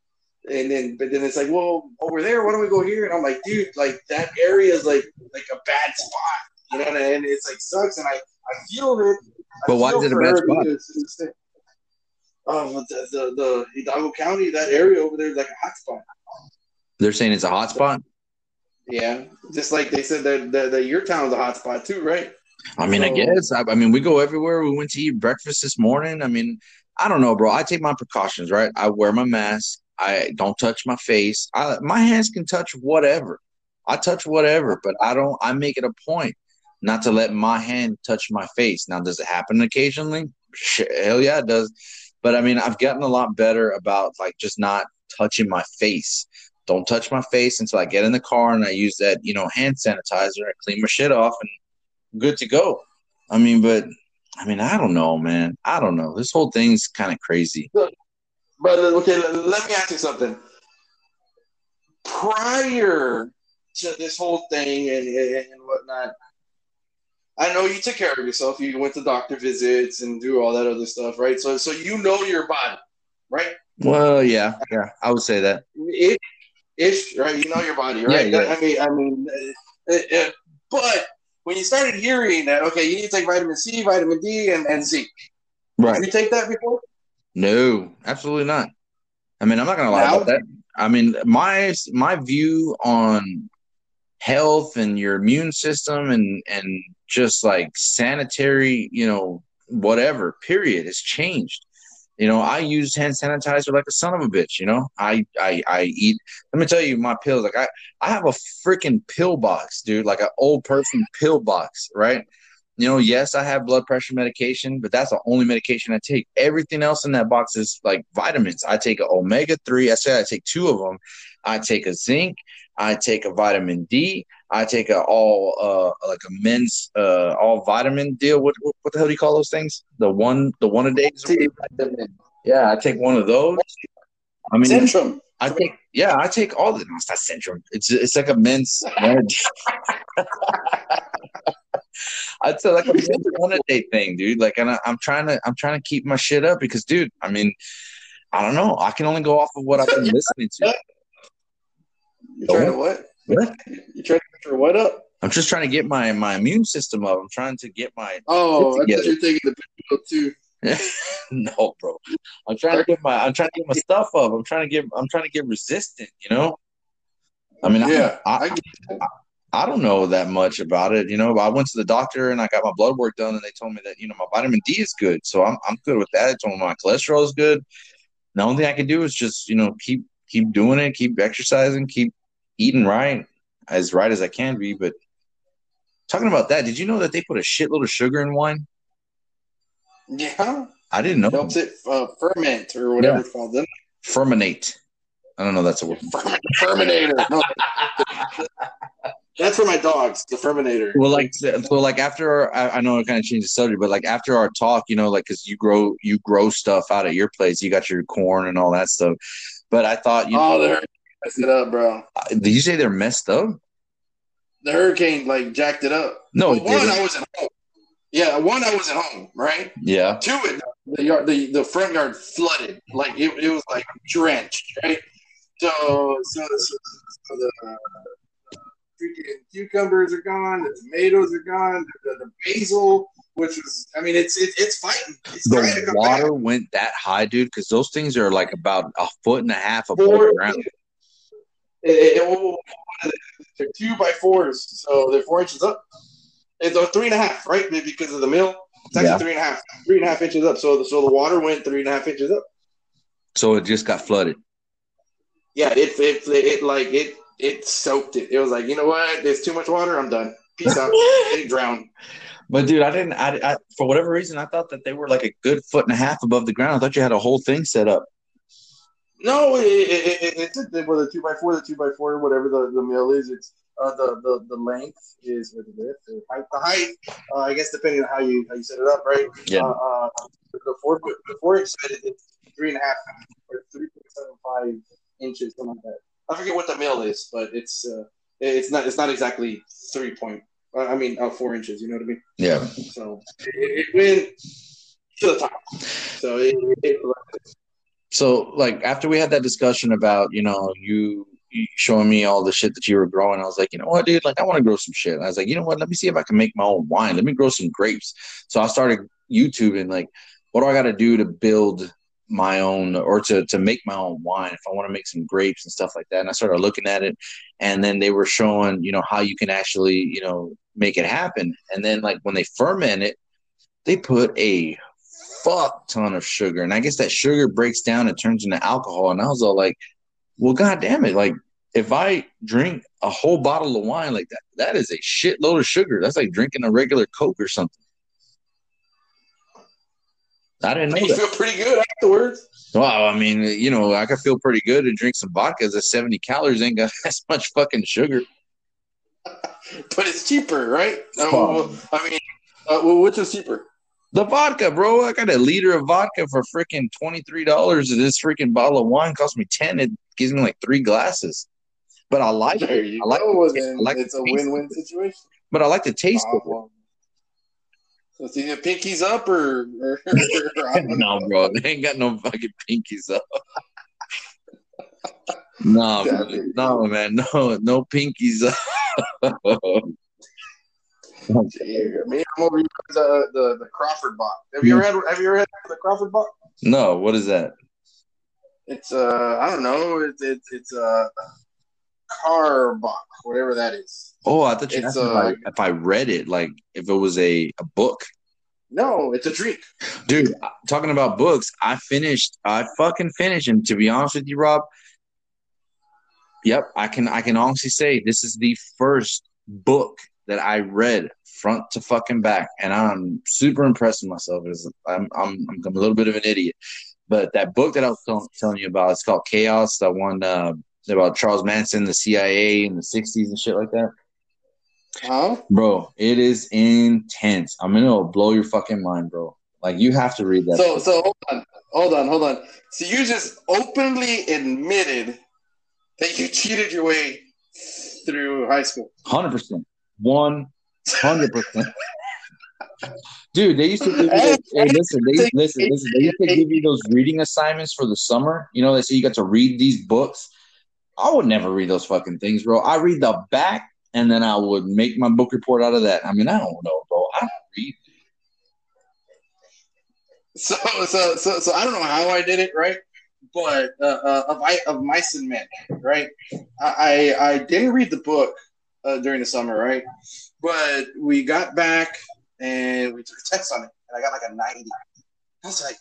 and then but then it's like, well, over there, why don't we go here? And I'm like, dude, like that area is like like a bad spot, you know, and it's like sucks. And I I feel it. I But why is it a bad spot? because it's- it's- Um, the, the the Hidalgo County, that area over there is like a hot spot. They're saying it's a hot spot. Yeah, just like they said that that, that your town's a hot spot too, right? I mean, I guess. I, I mean, we go everywhere. We went to eat breakfast this morning. I mean, I don't know, bro. I take my precautions, right? I wear my mask. I don't touch my face. I, my hands can touch whatever. I touch whatever, but I don't. I make it a point not to let my hand touch my face. Now, does it happen occasionally? Shit, hell yeah, it does. But I mean, I've gotten a lot better about like just not touching my face. Don't touch my face until I get in the car and I use that, you know, hand sanitizer. I clean my shit off and good to go. I mean, but I mean, I don't know, man. I don't know. This whole thing's kind of crazy. But okay, let, me ask you something. Prior to this whole thing and, and whatnot, I know you took care of yourself. You went to doctor visits and do all that other stuff, right? So, so you know your body, right? Well, yeah, yeah, I would say that. Ish, ish, right? You know your body, right? Yeah, yeah. I mean, I mean, uh, uh, uh, but when you started hearing that, okay, you need to take vitamin C, vitamin D, and, and zinc. Right. Did you take that before? No, absolutely not. I mean, I'm not gonna lie Now- about that. I mean, my my view on health and your immune system and and just like sanitary, you know, whatever, period, has changed. You know, I use hand sanitizer like a son of a bitch. You know, I I I eat. Let me tell you, my pills. Like I I have a freaking pill box, dude. Like an old person pill box, right? You know, yes, I have blood pressure medication, but that's the only medication I take. Everything else in that box is like vitamins. I take an omega 3. I say I take two of them. I take a zinc. I take a vitamin D. I take a all uh like a men's uh all vitamin deal. What what, the hell do you call those things? The one the one a day. Yeah, I take one of those. I mean, Centrum. I take yeah, I take all the no, it's not Centrum. It's it's like a men's I tell like a men's one a day thing, dude. Like, and I, I'm trying to I'm trying to keep my shit up because, dude. I mean, I don't know. I can only go off of what I've been listening to. You trying to what? What? You trying what up? I'm just trying to get my my immune system up. I'm trying to get my Oh, I Get thought you were taking the pill too. no, bro. I'm trying to get my I'm trying to get my stuff up. I'm trying to get I'm trying to get resistant. You know. I mean, I- Yeah, I, I get I don't know that much about it, you know. I went to the doctor and I got my blood work done, and they told me that you know my vitamin D is good, so I'm I'm good with that. They told me my cholesterol is good. The only thing I can do is just you know keep keep doing it, keep exercising, keep eating right, as right as I can be. But talking about that, did you know that they put a shitload of sugar in wine? Yeah, I didn't know. helps it uh, ferment or whatever Yeah. it's called. Then Ferminate. I don't know. That's a word. Ferminator. No, that's for my dogs. The FURminator. Well, like so, like after I, I know I kind of changed the subject, but like after our talk, you know, like because you grow you grow stuff out at your place, you got your corn and all that stuff. But I thought, you oh, hurricane messed it up, bro. did you say they're messed up? The hurricane like jacked it up. No, Well, one. I wasn't home. Yeah, one, I wasn't home. Right. Yeah, Two, it the yard, the, the front yard flooded. Like it, it was like drenched. Right. So, so, so, so the freaking cucumbers are gone. The tomatoes are gone. The, the basil, which was, I mean, it's it, it's fighting. It's the water back. went that high, dude, because those things are like about a foot and a half above Four, the ground. It, it, they're two by fours, so they're four inches up. It's a three and a half, right? Because of the mill. It's actually yeah. three and a half, three and a half inches up. So the so the water went three and a half inches up. So it just got flooded. Yeah, it it, it, it like it it soaked it. It was like, you know what? There's too much water. I'm done. Peace out. it drowned. But dude, I didn't. I, I, for whatever reason, I thought that they were like a good foot and a half above the ground. I thought you had a whole thing set up. No, it, it, it, it's a, well, the two by four, the two by four, whatever the, the mill is. It's uh, the, the the length is or the width, the height. The height, uh, I guess, depending on how you how you set it up, right? Yeah. Uh, uh, the four the four inch it's three and a half or three point seven five inches, something like that. I forget what the mill is, but it's uh, it's not it's not exactly three point. Uh, I mean, uh, four inches. You know what I mean? Yeah. So it, it went to the top. So it, it, so like after we had that discussion about you know you showing me all the shit that you were growing. I was like, you know what, dude? Like, I want to grow some shit. And I was like, you know what? Let me see if I can make my own wine. Let me grow some grapes. So I started youtube and like, what do I got to do to build my own or to to make my own wine if I want to make some grapes and stuff like that. And I started looking at it and then they were showing, you know, how you can actually, you know, make it happen. And then like when they ferment it, they put a fuck ton of sugar. And I guess that sugar breaks down and turns into alcohol. And I was all like, well, god damn it. Like if I drink a whole bottle of wine like that, that is a shitload of sugar. That's like drinking a regular Coke or something. I didn't know. You that. feel pretty good afterwards. Well, I mean, you know, I could feel pretty good and drink some vodka. That seventy calories ain't got as much fucking sugar. but it's cheaper, right? Oh. I mean, uh, well, which is cheaper? The vodka, bro. I got a liter of vodka for freaking twenty three dollars. This freaking bottle of wine cost me ten. It gives me like three glasses. But I like there it. I like, it. I like it's a win win situation. But I like the taste of it. So it's either pinkies up or, or, or no, bro. They ain't got no fucking pinkies up. no, man. no, man, no, no pinkies up. Me, I'm over here the, the the Crawford box. Have you ever had Have you ever had the Crawford box? No. What is that? It's uh, I don't know. It's it's it's a car box, whatever that is. Oh, I thought you asked uh, if, I, if I read it, like if it was a, a book. No, it's a drink. Dude, talking about books, I finished. I fucking finished, and to be honest with you, Rob, yep, I can. I can honestly say this is the first book that I read front to fucking back, and I'm super impressed with myself. Is I'm, I'm, I'm a little bit of an idiot, but that book that I was telling, telling you about, it's called Chaos. That one uh, about Charles Manson, the CIA in the '60s and shit like that. Huh? Bro, it is intense. I mean, it'll blow your fucking mind, bro. Like you have to read that. So, book. so hold on, hold on, hold on. So you just openly admitted that you cheated your way through high school. Hundred percent. One hundred percent. Dude, they used to give you those, hey, listen, they listen, listen, they used to give you those reading assignments for the summer. You know, they say you got to read these books. I would never read those fucking things, bro. I read the back and then I would make my book report out of that. I mean, I don't know, bro. I don't read. So, so, so, so I don't know how I did it, right? But uh, uh, of I of mice and men, right? I I didn't read the book uh, during the summer, right? But we got back and we took a test on it, and I got like a 90. I was like,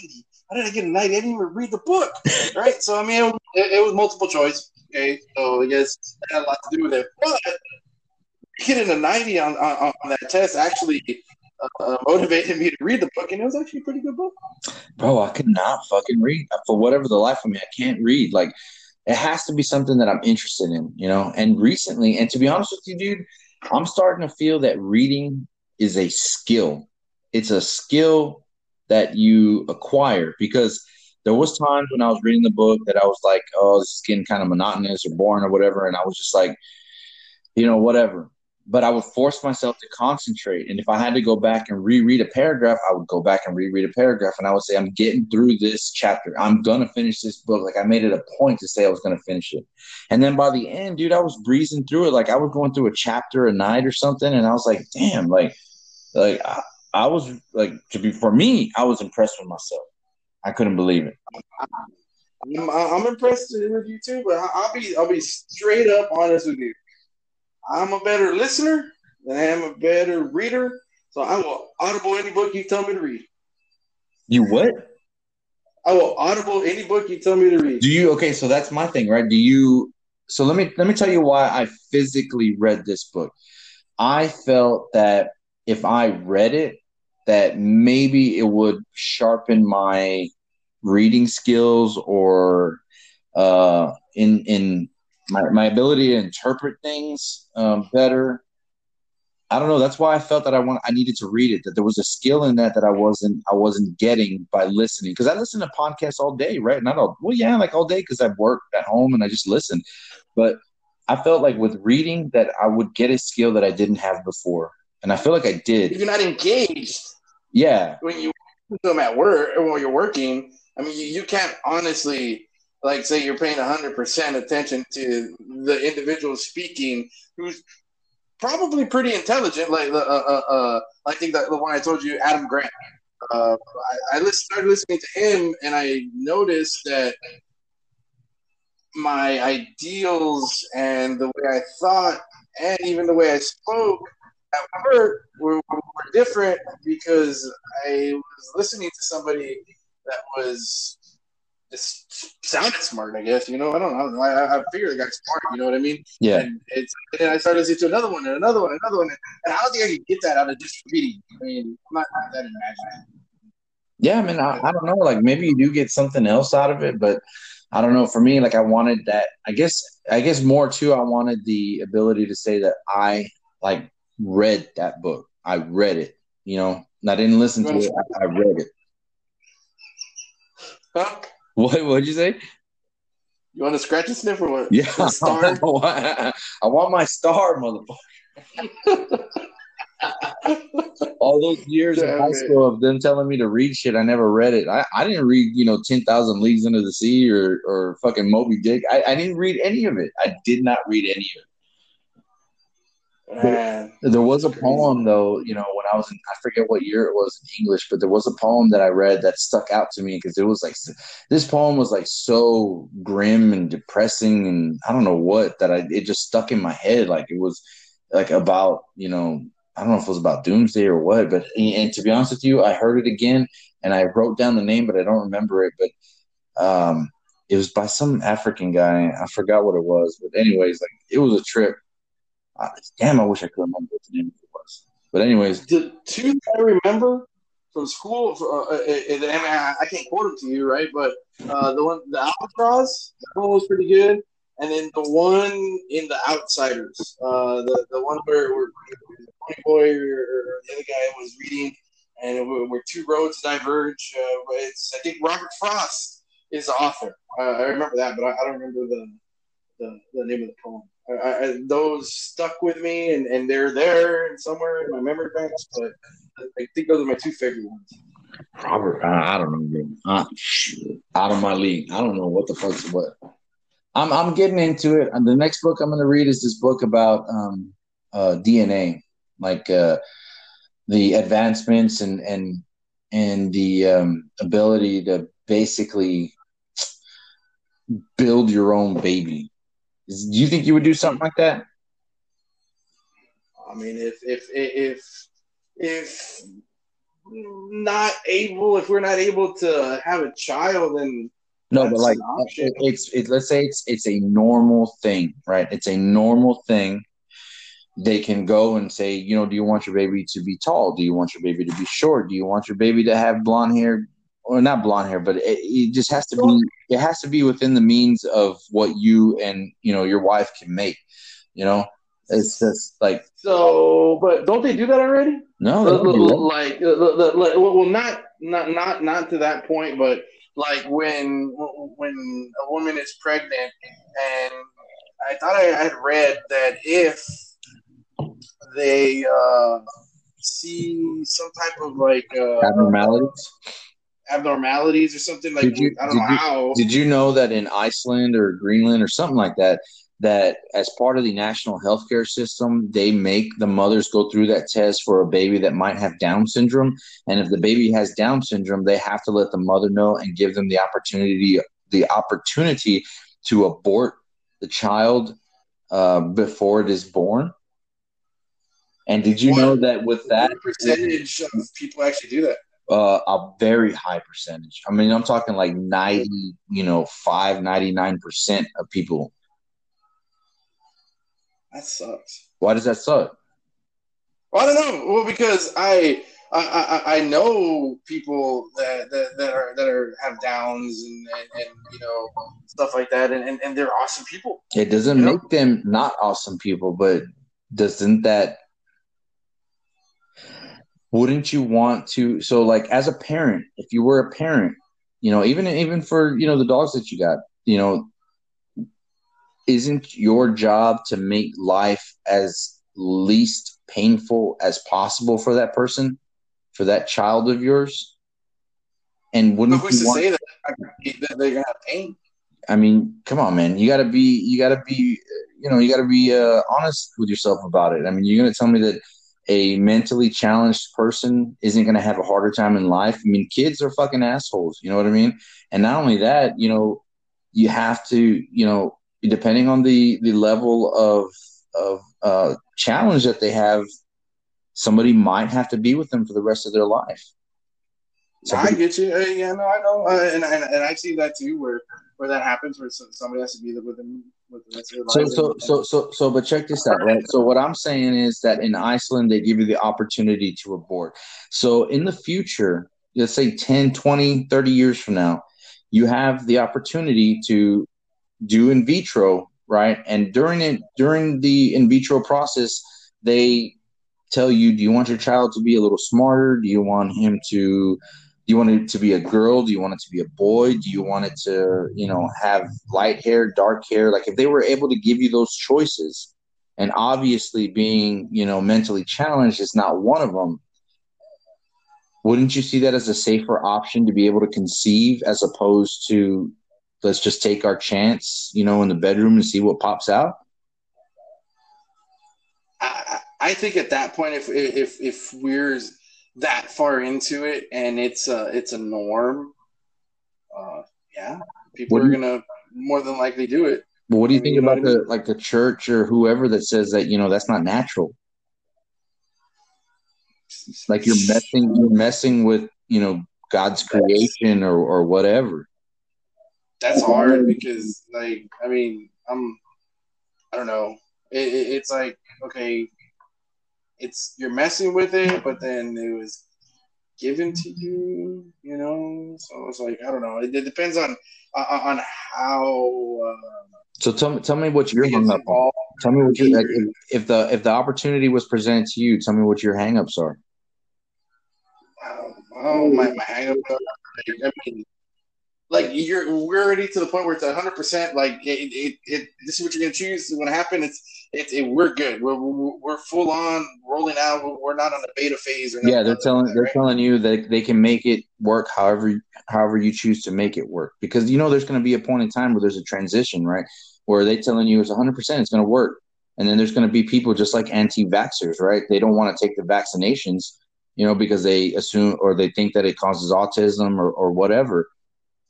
90? How did I get a 90? I didn't even read the book, right? So, I mean, it, it was multiple choice. Okay, so I guess that had a lot to do with it. But getting a 90 on, on, on that test actually uh, motivated me to read the book, and it was actually a pretty good book. Bro, I could not fucking read for whatever the life of me. I can't read. Like, it has to be something that I'm interested in, you know. And recently, and to be honest with you, dude, I'm starting to feel that reading is a skill. It's a skill that you acquire because there was times when I was reading the book that I was like, oh, this is getting kind of monotonous or boring or whatever, and I was just like, you know, whatever. But I would force myself to concentrate. And if I had to go back and reread a paragraph, I would go back and reread a paragraph. And I would say, I'm getting through this chapter. I'm going to finish this book. Like I made it a point to say I was going to finish it. And then by the end, dude, I was breezing through it. Like I was going through a chapter a night or something. And I was like, damn, like, like I, I was like, to be, for me, I was impressed with myself. I couldn't believe it. I'm, I'm impressed with you too, but I'll be, I'll be straight up honest with you. I'm a better listener than I am a better reader. So I will audible any book you tell me to read. You what? I will audible any book you tell me to read. Do you okay, so that's my thing, right? Do you so let me let me tell you why I physically read this book. I felt that if I read it, that maybe it would sharpen my reading skills or uh in in my, my ability to interpret things um, better. I don't know. That's why I felt that I want I needed to read it. That there was a skill in that that I wasn't I wasn't getting by listening because I listen to podcasts all day, right? Not all well, yeah, like all day because I've worked at home and I just listen. But I felt like with reading that I would get a skill that I didn't have before, and I feel like I did. You're not engaged. Yeah. When you them at work or while you're working, I mean, you, you can't honestly like say you're paying 100% attention to the individual speaking who's probably pretty intelligent like uh, uh, uh, i think that the one i told you adam grant. Uh, I, I started listening to him and i noticed that my ideals and the way i thought and even the way i spoke at work were, were different because i was listening to somebody that was just sounded smart, I guess. You know, I don't know. I, I figured the guy's smart. You know what I mean? Yeah. And it's and I started listening to another one and another one, and another one, and I don't think I could get that out of just reading. I mean, I'm not that imaginative. Yeah, I mean, I, I don't know. Like maybe you do get something else out of it, but I don't know. For me, like I wanted that. I guess. I guess more too. I wanted the ability to say that I like read that book. I read it. You know, I didn't listen to it. I, I read it. Huh? What would you say? You want to scratch and sniff or what? Yeah, star. I want my star, motherfucker. All those years Damn in high school of them telling me to read shit, I never read it. I, I didn't read, you know, 10,000 Leagues Under the Sea or, or fucking Moby Dick. I, I didn't read any of it. I did not read any of it. There, there was a poem though, you know, when I was in I forget what year it was in English, but there was a poem that I read that stuck out to me because it was like this poem was like so grim and depressing and I don't know what that I it just stuck in my head. Like it was like about, you know, I don't know if it was about doomsday or what, but and to be honest with you, I heard it again and I wrote down the name but I don't remember it, but um it was by some African guy. I forgot what it was, but anyways, like it was a trip damn, I wish I could remember what the name of it was. But anyways, the two I remember from school, uh, and, and I, I, can't quote them to you, right? But uh, the one, the Albatross, that one was pretty good. And then the one in the Outsiders, uh, the the one where, where Ponyboy or, or, the other guy was reading, and where two roads diverge. Uh, it's I think Robert Frost is the author. Uh, I remember that, but I, I don't remember the, the the name of the poem. I, I, those stuck with me, and, and they're there somewhere in my memory banks. But I think those are my two favorite ones. Robert, I, I don't know. Out of my league. I don't know what the fuck's what. I'm I'm getting into it. And the next book I'm going to read is this book about um, uh, DNA, like uh, the advancements and and and the um, ability to basically build your own baby do you think you would do something like that? I mean, if if if if not able, if we're not able to have a child, then no, but like it's it, let's say it's it's a normal thing, right? It's a normal thing. They can go and say, you know, do you want your baby to be tall? Do you want your baby to be short? Do you want your baby to have blonde hair, or not blonde hair, but it, it, just has to be it has to be within the means of what you and you know your wife can make. You know, it's just like so. But don't they do that already? No, like, like well, not not not not to that point, but like when when a woman is pregnant, and I thought I had read that if they uh, see some type of like uh, abnormalities abnormalities or something like you- I don't did know you- how. Did you know that in Iceland or Greenland or something like that, that as part of the national healthcare system, they make the mothers go through that test for a baby that might have Down syndrome, and if the baby has Down syndrome, they have to let the mother know and give them the opportunity the opportunity to abort the child uh, before it is born. And did you What- know that with that percentage of people actually do that? Uh, a very high percentage. I mean, I'm talking like 90, you know, 5, 99% of people. That sucks. Why does that suck? Well, I don't know. Well, because I I, I, I know people that, that, that are that are have downs and, and, and you know stuff like that, and, and, and they're awesome people. It doesn't You know? make them not awesome people, but doesn't that wouldn't you want to so like as a parent, if you were a parent, you know, even even for, you know, the dogs that you got, you know, isn't your job to make life as least painful as possible for that person, for that child of yours? And wouldn't who's to want, say that, that they're gonna have pain? I mean, come on, man. You gotta be, you gotta be, you know, you gotta be uh, honest with yourself about it. I mean, you're gonna tell me that a mentally challenged person isn't gonna have a harder time in life. I mean, kids are fucking assholes. You know what I mean? And not only that, you know, you have to, you know, depending on the the level of of uh, challenge that they have, somebody might have to be with them for the rest of their life. So I get you. Uh, yeah, no, I know, uh, and, and and I see that too, where where that happens, where somebody has to be there with them with the rest of their So, so, so, so, so, but check this out, right? So, what I'm saying is that in Iceland, they give you the opportunity to abort. So, in the future, let's say 10, 20, 30 years from now, you have the opportunity to do in vitro, right? And during it, during the in vitro process, they tell you, do you want your child to be a little smarter? Do you want him to you want it to be a girl? Do you want it to be a boy? Do you want it to, you know, have light hair, dark hair? Like if they were able to give you those choices, and obviously being, you know, mentally challenged is not one of them. Wouldn't you see that as a safer option to be able to conceive as opposed to let's just take our chance, you know, in the bedroom and see what pops out? I, I think at that point, if if if we're that far into it and it's a it's a norm, uh, yeah, people What are gonna more than likely do it. But what do you I think mean, you know about what I the like the church or whoever that says that, you know, that's not natural? Like you're messing you're messing with, you know, God's creation or, or whatever. That's hard because, like, I mean, I'm, I don't know. It, it, it's like okay, it's you're messing with it, but then it was given to you, you know. So it's like I don't know. It, it depends on on, on how. Uh, So tell me tell me what you're hung up on. Tell me what you like, if, if the if the opportunity was presented to you, tell me what your hangups are. Oh my, my hang up. I mean, like you're we're already to the point where it's hundred percent. Like it, it, it, this is what you're gonna choose. It's gonna happen. It's, it's, it, we're good. We're, we're, full on rolling out. We're- not on the beta phase. Or Yeah, they're like telling that, they're right? telling you that they can make it work however however you choose to make it work because you know there's going to be a point in time where there's a transition, right? Where they telling you it's 100% it's going to work. And then there's going to be people just like anti-vaxxers, right? They don't want to take the vaccinations, you know, because they assume or they think that it causes autism or, or whatever.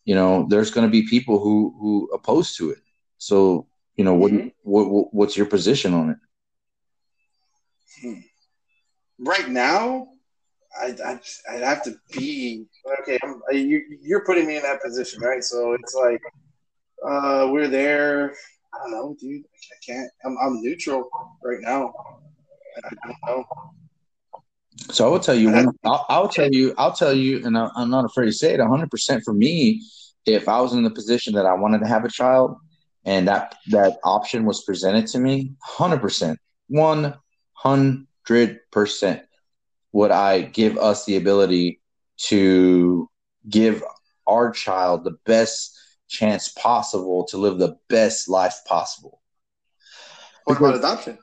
You know, there's going to be people who who oppose to it. So, you know, what, Mhm. what what what's your position on it? right now, I I I'd have to be okay. I'm, you you're putting me in that position, right? So it's like uh, we're there. I don't know, dude. I can't. I'm I'm neutral right now. I don't know. So I will tell you, I'll, I'll tell you, I'll tell you, and I, I'm not afraid to say it. 100 percent for me, if I was in the position that I wanted to have a child, and that that option was presented to me, 100 percent, 100 percent, would I give us the ability to give our child the best chance possible to live the best life possible? What about adoption?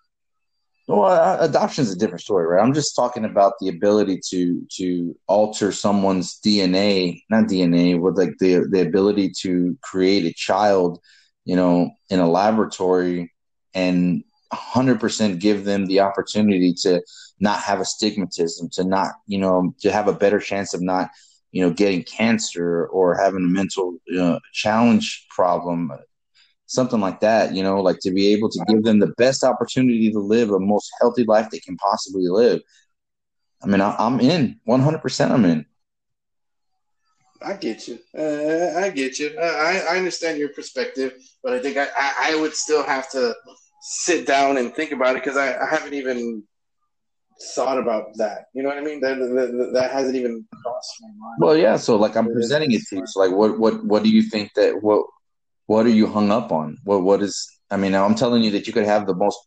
Well, adoption is a different story, right? I'm just talking about the ability to to alter someone's DNA, not DNA, with like the the ability to create a child, you know, in a laboratory and 100% give them the opportunity to not have astigmatism, to not, you know, to have a better chance of not, you know, getting cancer or having a mental you know, challenge problem, something like that, you know, like to be able to give them the best opportunity to live a most healthy life they can possibly live. I mean, I, am in 100%. I'm in. I get you. Uh, I get you. I, I understand your perspective, but I think I, I, I would still have to sit down and think about it because I, I haven't even thought about that. You know what I mean? That, that, that hasn't even crossed my mind. Well, yeah. So like I'm presenting it to you. So like, what what what do you think that what what are you hung up on? What what is? I mean, I'm telling you that you could have the most.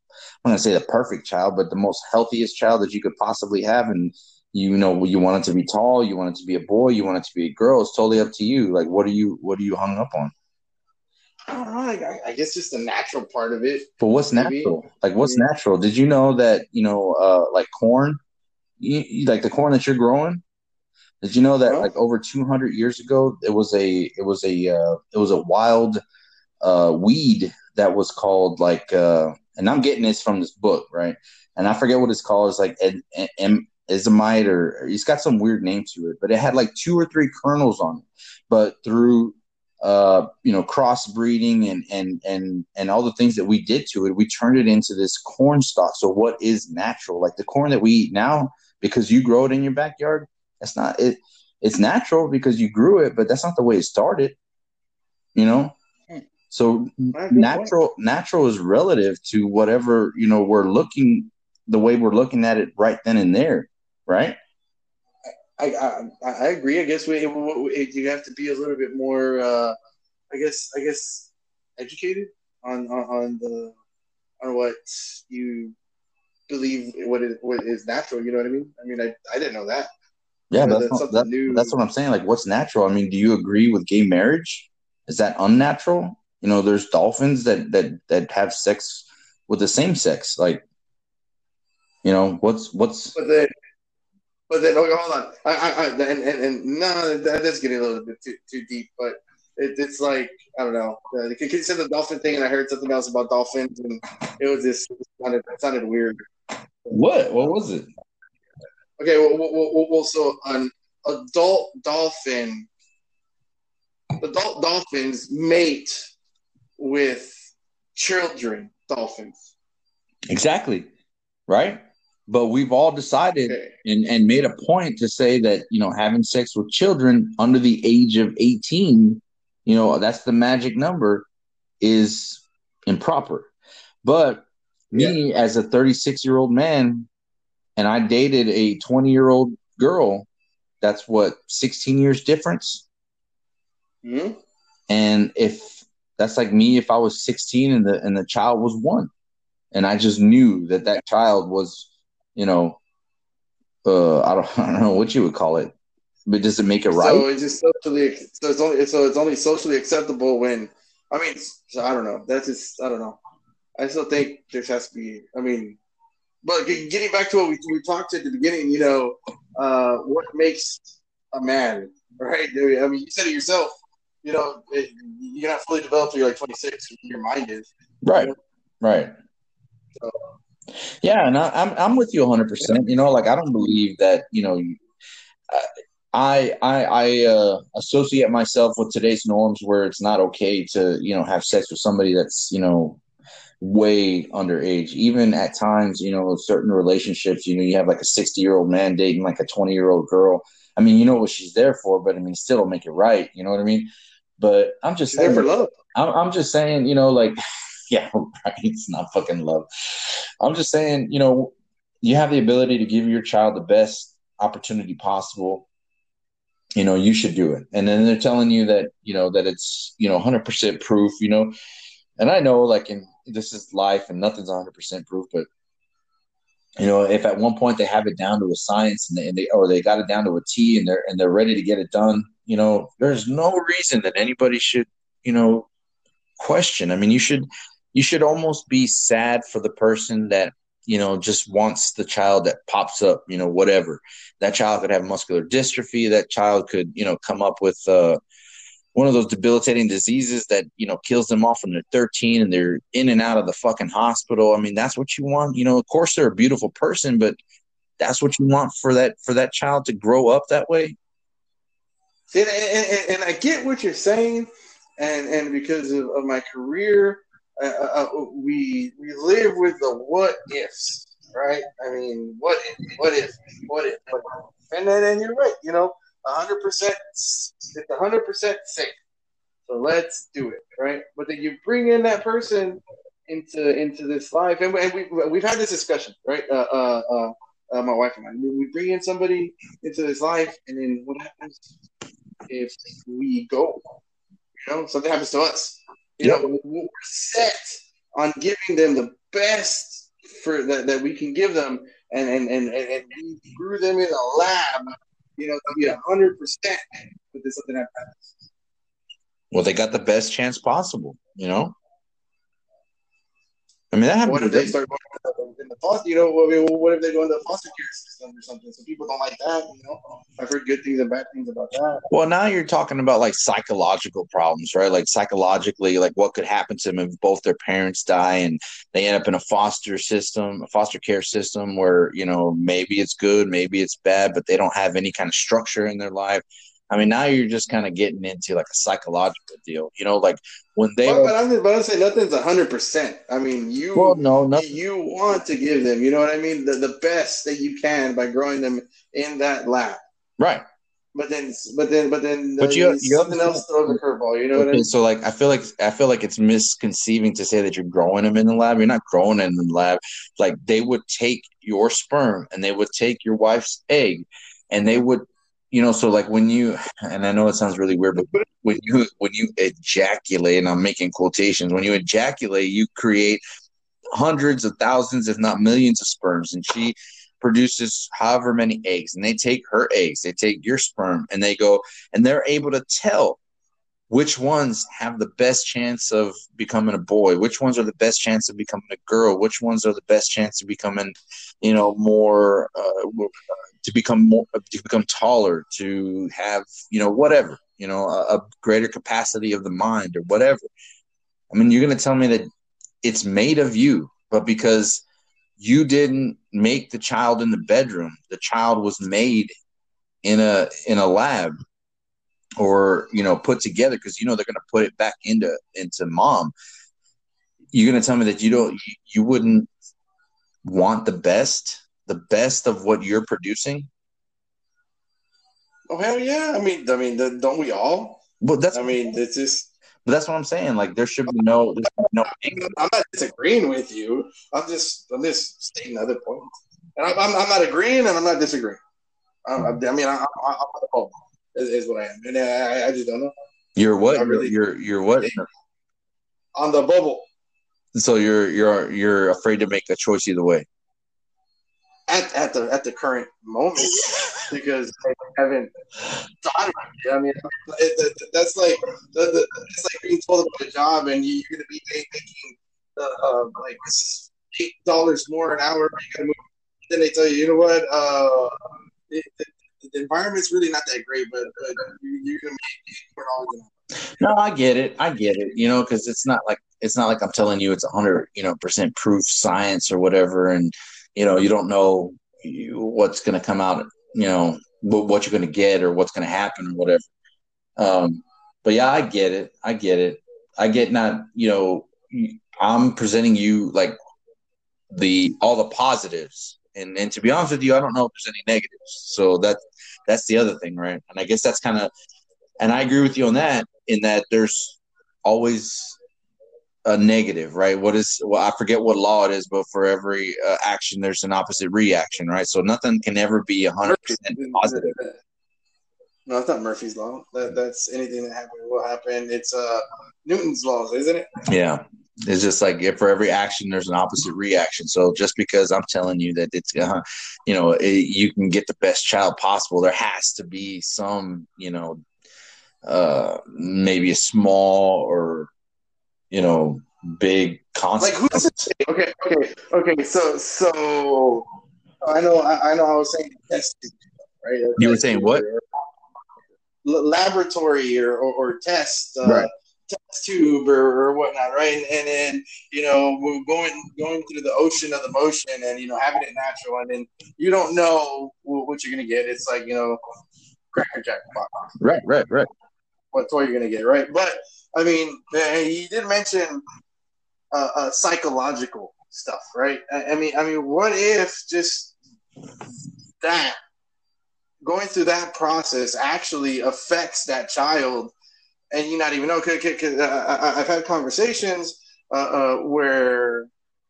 I'm going to say the perfect child, but the most healthiest child that you could possibly have, and you know, you want it to be tall, you want it to be a boy, you want it to be a girl. It's totally up to you. Like, what are you what are you hung up on? I don't know. I, I guess just the natural part of it. But what's maybe. natural? Like, what's yeah. natural? Did you know that you know, uh, like corn, you, you, like the corn that you're growing? Did you know that like over 200 years ago, it was a it was a uh, it was a wild uh, weed that was called like, uh, and I'm getting this from this book, right? And I forget what it's called. It's like ed, em, ismite or it's got some weird name to it, but it had like two or three kernels on it. But through uh, you know, crossbreeding and and and and all the things that we did to it, we turned it into this corn stalk. So what is natural? Like the corn that we eat now, because you grow it in your backyard, that's not it. It's natural because you grew it, but that's not the way it started. You know. So natural point. natural is relative to whatever you know we're looking the way we're looking at it right then and there, right? I, I, I agree. I guess we, we, you have to be a little bit more. Uh, I guess I guess educated on, on, on the on what you believe what is what is natural. You know what I mean? I mean, I, I didn't know that. Yeah, that's, that's, what, that, that's what I'm saying. Like, what's natural? I mean, do you agree with gay marriage? Is that unnatural? You know, there's dolphins that that that have sex with the same sex. Like, you know, what's what's? But then, but then, okay, hold on. I, I, I and, and, and no, that is getting a little bit too, too deep. But it, it's like I don't know. Uh, you said the dolphin thing, and I heard something else about dolphins, and it was just it sounded, it sounded weird. What? What was it? Okay, well, well, well, so an adult dolphin, adult dolphins mate with children dolphins. Exactly. Right but we've all decided and, and made a point to say that you know having sex with children under the age of 18 you know that's the magic number is improper but me yeah. as a 36 year old man and i dated a 20 year old girl that's what 16 years difference mm-hmm. and if that's like me if i was 16 and the and the child was one and i just knew that that child was you know, uh, I don't, I don't know what you would call it, but does it make it right? So it's just socially, so it's only, so it's only socially acceptable when, I mean, so I don't know. That's just, I don't know. I still think there has to be, I mean, but getting back to what we, we talked at the beginning, you know, uh, what makes a man, right? I mean, you said it yourself. You know, it, you're not fully developed you're like 26. Your mind is. Right. Right. So, yeah, and I, am I'm, I'm with you 100. percent You know, like I don't believe that you know, I I I uh, associate myself with today's norms where it's not okay to you know have sex with somebody that's you know way underage. Even at times, you know, certain relationships, you know, you have like a 60 year old man dating like a 20 year old girl. I mean, you know what she's there for, but I mean, still don't make it right. You know what I mean? But I'm just saying, for love. I'm, I'm just saying, you know, like yeah, right. It's not fucking love. I'm just saying, you know, you have the ability to give your child the best opportunity possible. You know, you should do it. And then they're telling you that, you know, that it's, you know, 100% proof, you know. And I know, like, in this is life and nothing's 100% proof, but you know, if at one point they have it down to a science and they, and they, or they got it down to a T and they're and they're ready to get it done, you know, there's no reason that anybody should, you know, question. I mean, you should you should almost be sad for the person that you know, just wants the child that pops up, you know, whatever. That child could have muscular dystrophy. That child could, you know, come up with uh, one of those debilitating diseases that, you know, kills them off when they're 13 and they're in and out of the fucking hospital. I mean, that's what you want. You know, of course they're a beautiful person, but that's what you want for that for that child to grow up that way. And, and, and I get what you're saying, and and because of, of my career, uh, uh, uh, we we live with the what ifs, right? I mean, what if, what if, what if, and then and you're right, you know, hundred percent, it's hundred percent safe. So let's do it, right? But then you bring in that person into into this life, and, and we we've had this discussion, right? Uh, uh, uh, uh, my wife and I. We bring in somebody into this life, and then what happens if we go? You know, something happens to us. You yep. know, we're set on giving them the best for that, that we can give them, and and and and we grew them in a lab. You know, to be hundred percent, something happens. Well, they got the best chance possible. You know. I mean, that happened. What if they start going in the foster? You know, what if they go into the foster care system or something? So people don't like that. You know, I've heard good things and bad things about that. Well, now you're talking about like psychological problems, right? Like psychologically, like what could happen to them if both their parents die and they end up in a foster system, a foster care system where you know maybe it's good, maybe it's bad, but they don't have any kind of structure in their life. I mean, now you're just kind of getting into like a psychological deal, you know, like when they. But, but I'm, but I'm saying nothing's hundred percent. I mean, you. Well, no, nothing. you want to give them, you know what I mean, the, the best that you can by growing them in that lab, right? But then, but then, but then, but you, you something else throws a curveball. You know okay, what I mean? So, like, I feel like I feel like it's misconceiving to say that you're growing them in the lab. You're not growing them in the lab. Like they would take your sperm and they would take your wife's egg, and they would you know, so like when you, and I know it sounds really weird, but when you when you ejaculate, and I'm making quotations, when you ejaculate, you create hundreds of thousands, if not millions, of sperms, and she produces however many eggs, and they take her eggs, they take your sperm, and they go, and they're able to tell which ones have the best chance of becoming a boy? Which ones are the best chance of becoming a girl? Which ones are the best chance of becoming you know more uh, to become more to become taller to have you know whatever you know a, a greater capacity of the mind or whatever? I mean you're going to tell me that it's made of you but because you didn't make the child in the bedroom the child was made in a in a lab or you know put together because you know they're going to put it back into into mom you're going to tell me that you don't you, you wouldn't want the best the best of what you're producing? Oh hell yeah! I mean, I mean, don't we all? But that's I mean, it's just. But that's what I'm saying. Like there should be no, no. I'm not disagreeing with you. I'm just, I'm just stating other points, and I'm, I'm, I'm not agreeing and I'm not disagreeing. I, hmm. I mean, I, am I'm is, is what I am, and I, I just don't know. You're what? Really, you're, you're what? On the bubble. So you're you're you're afraid to make a choice either way at, at the at the current moment because I haven't thought about it. I mean, it, it, that's like the, the, it's like being told about a job and you, are going to be making uh, uh, like eight dollars more an hour. Then they tell you, you know what? Uh, the environment's really not that great, but, but make more dollars. No, I get it. I get it. You know, because it's not like it's not like I'm telling you it's hundred, you know, percent proof science or whatever, and you know, you don't know what's going to come out, you know, what you're going to get or what's going to happen or whatever. Um, but yeah, I get it. I get it. I get not, you know, I'm presenting you like the all the positives, and and to be honest with you, I don't know if there's any negatives. So that that's the other thing, right? And I guess that's kind of, and I agree with you on that. In that there's always a negative, right? What is well, I forget what law it is, but for every uh, action, there's an opposite reaction, right? So nothing can ever be hundred percent positive. No, it's not Murphy's law. That, that's anything that happens will happen. It's uh Newton's laws, isn't it? Yeah, it's just like if for every action, there's an opposite reaction. So just because I'm telling you that it's uh, you know it, you can get the best child possible, there has to be some you know uh maybe a small or you know, big constant. Like who does consequences. it? Okay, okay, okay. So, so I know, I, I know. I was saying test tube, right? You were saying what? Laboratory or, or, or test, uh, Right. test tube or, or whatnot, right? And, then you know we're going going through the ocean of the motion and you know having it natural, and then you don't know what you're gonna get. It's like you know, Cracker Jack box Right, right, right. what toy you're gonna get, right? But I mean, uh, he did mention uh, uh, psychological stuff, right? I, I mean, I mean, what if just that going through that process actually affects that child, and you not even know? Because uh, I, I've had conversations uh, uh, where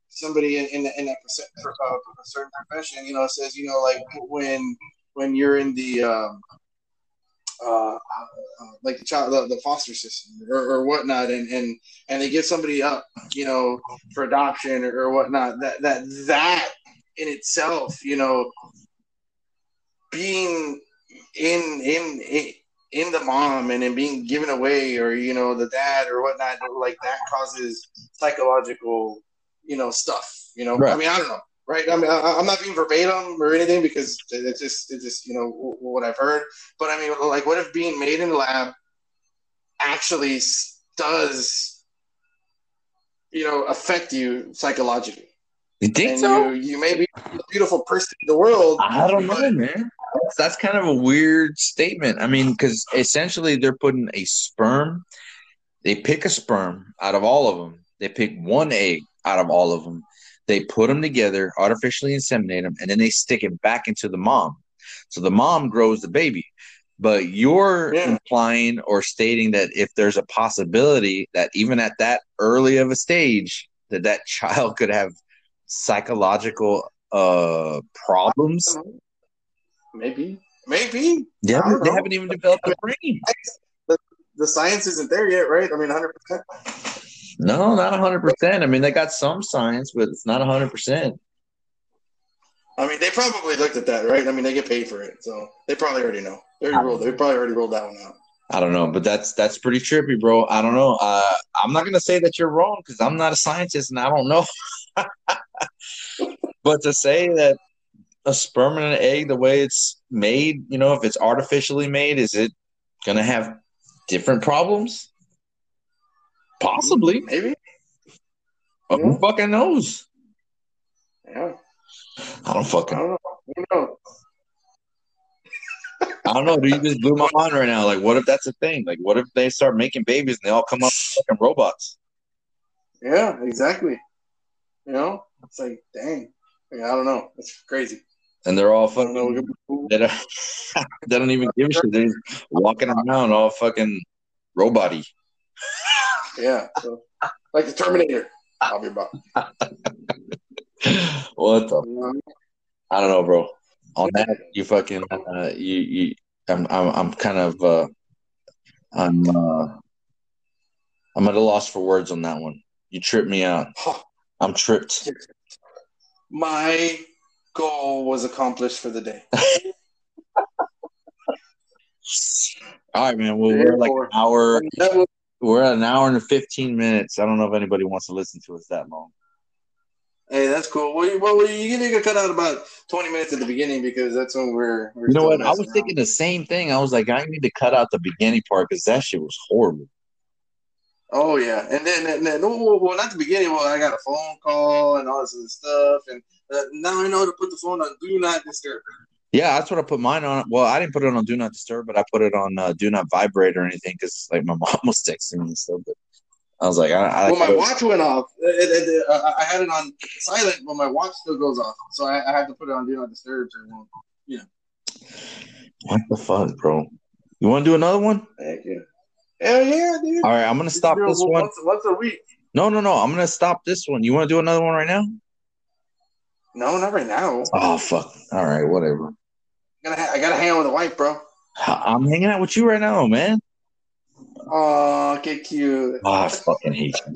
somebody in in, in uh, a certain profession, you know, says, you know, like when when you're in the um, uh, uh, like the child, the, the foster system or, or whatnot, and, and and they give somebody up, you know, for adoption or, or whatnot. That that that in itself, you know, being in in in, in the mom and then being given away, or you know, the dad or whatnot, like that causes psychological, you know, stuff. You know, Right. I mean, I don't know. Right, I mean, I, I'm not being verbatim or anything because it's just, it's just, you know, what I've heard. But I mean, like, what if being made in the lab actually does, you know, affect you psychologically? You think and so? you, you may be the beautiful person in the world. I don't know, man. That's, that's kind of a weird statement. I mean, because essentially they're putting a sperm. They pick a sperm out of all of them. They pick one egg out of all of them. They put them together, artificially inseminate them, and then they stick it back into the mom. So the mom grows the baby. But you're Yeah. implying or stating that if there's a possibility that even at that early of a stage, that that child could have psychological uh problems Maybe, maybe They I haven't, don't they know. haven't even developed the brain. the science isn't there yet, right? I mean, 100. percent No, not hundred percent. I mean, they got some science, but it's not hundred percent. I mean, they probably looked at that, right? I mean, they get paid for it, so they probably already know. They already rolled. They probably already rolled that one out. I don't know, but that's that's pretty trippy, bro. I don't know. Uh, I'm not gonna say that you're wrong because I'm not a scientist and I don't know. but to say that a sperm and an egg, the way it's made, you know, if it's artificially made, is it gonna have different problems? Possibly. Mm, maybe. But who fucking knows? Yeah. I don't I fucking. don't know. Who knows? I don't know. Dude, you just blew my mind right now. Like, what if that's a thing? Like, what if they start making babies and they all come up fucking robots? Yeah, exactly. You know, it's like, dang. I, mean, I don't know. It's crazy. And they're all fucking. They don't, they don't even give a shit. They're just walking around all fucking robot-y. Yeah. So, like the Terminator. I'll be about. What the? You know what I don't know, bro. On that, you fucking. Uh, you you. I'm I'm I'm kind of. Uh, I'm. Uh, I'm at a loss for words on that one. You tripped me out. I'm tripped. My goal was accomplished for the day. All right, man. Well, we're like an hour. We're at an hour and 15 minutes. I don't know if anybody wants to listen to us that long. Hey, that's cool. Well, you, well, you need to cut out about twenty minutes at the beginning because that's when we're. we're You know what? I was thinking the same thing. I was like, I need to cut out the beginning part because that shit was horrible. Oh yeah, and then, and then well, well, not the beginning. Well, I got a phone call and all this other stuff, and uh, now I know to put the phone on do not disturb. Yeah, that's what I put mine on. Well, I didn't put it on Do Not Disturb, but I put it on uh, Do Not Vibrate or anything because like my mom was texting me and stuff. But I was like, I, I Well, my watch went off. It- it- it- uh, I had it on silent, but my watch still goes off, so I, I had to put it on do not disturb. So it won't. what the fuck, bro? You want to do another one? Heck yeah. Hell yeah, dude. All right, I'm gonna stop this one. once, once a week. No, no, no. I'm gonna stop this one. You want to do another one right now? No, not right now. Oh fuck. All right, whatever. I gotta, ha- I gotta hang out with the wife, bro. I'm hanging out with you right now, man. Oh, get cute. Oh, I fucking hate you.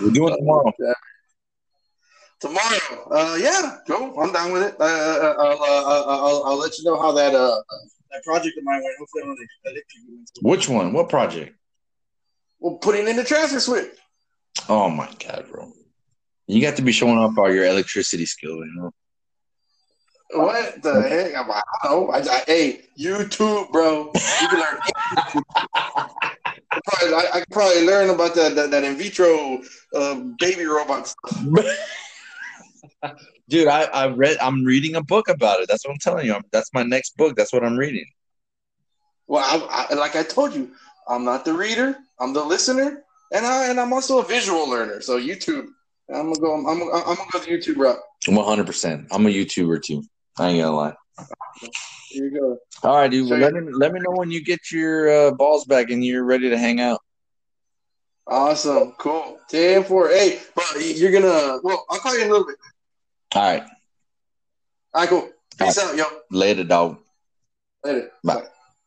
We're doing it tomorrow. Tomorrow, uh, yeah, go. I'm down with it. Uh, uh, I'll, uh, I'll, I'll let you know how that uh that project of mine went. Hopefully, I don't electrocute. Which one? What project? Well, putting in the transfer switch. Oh my god, bro! You got to be showing off all your electricity skill, you know. What the heck? I'm, I don't know. I, I, hey, YouTube, bro. You can learn. probably, I, I probably learn about that that, that in vitro uh, baby robot stuff. Dude, I, I read. I'm reading a book about it. That's what I'm telling you. I'm, that's my next book. That's what I'm reading. Well, I, I, like I told you, I'm not the reader. I'm the listener, and I and I'm also a visual learner. So YouTube, I'm gonna go. I'm, I'm, I'm gonna go the YouTube route. 100. percent I'm a YouTuber too. I ain't gonna lie. Here you go. All right, dude. Let me let me know when you get your uh, balls back and you're ready to hang out. Awesome. Cool. 10 4. Hey, you're gonna. Well, I'll call you in a little bit. All right. All right, cool. Peace out, yo. Later, dog. Later. Bye. Bye.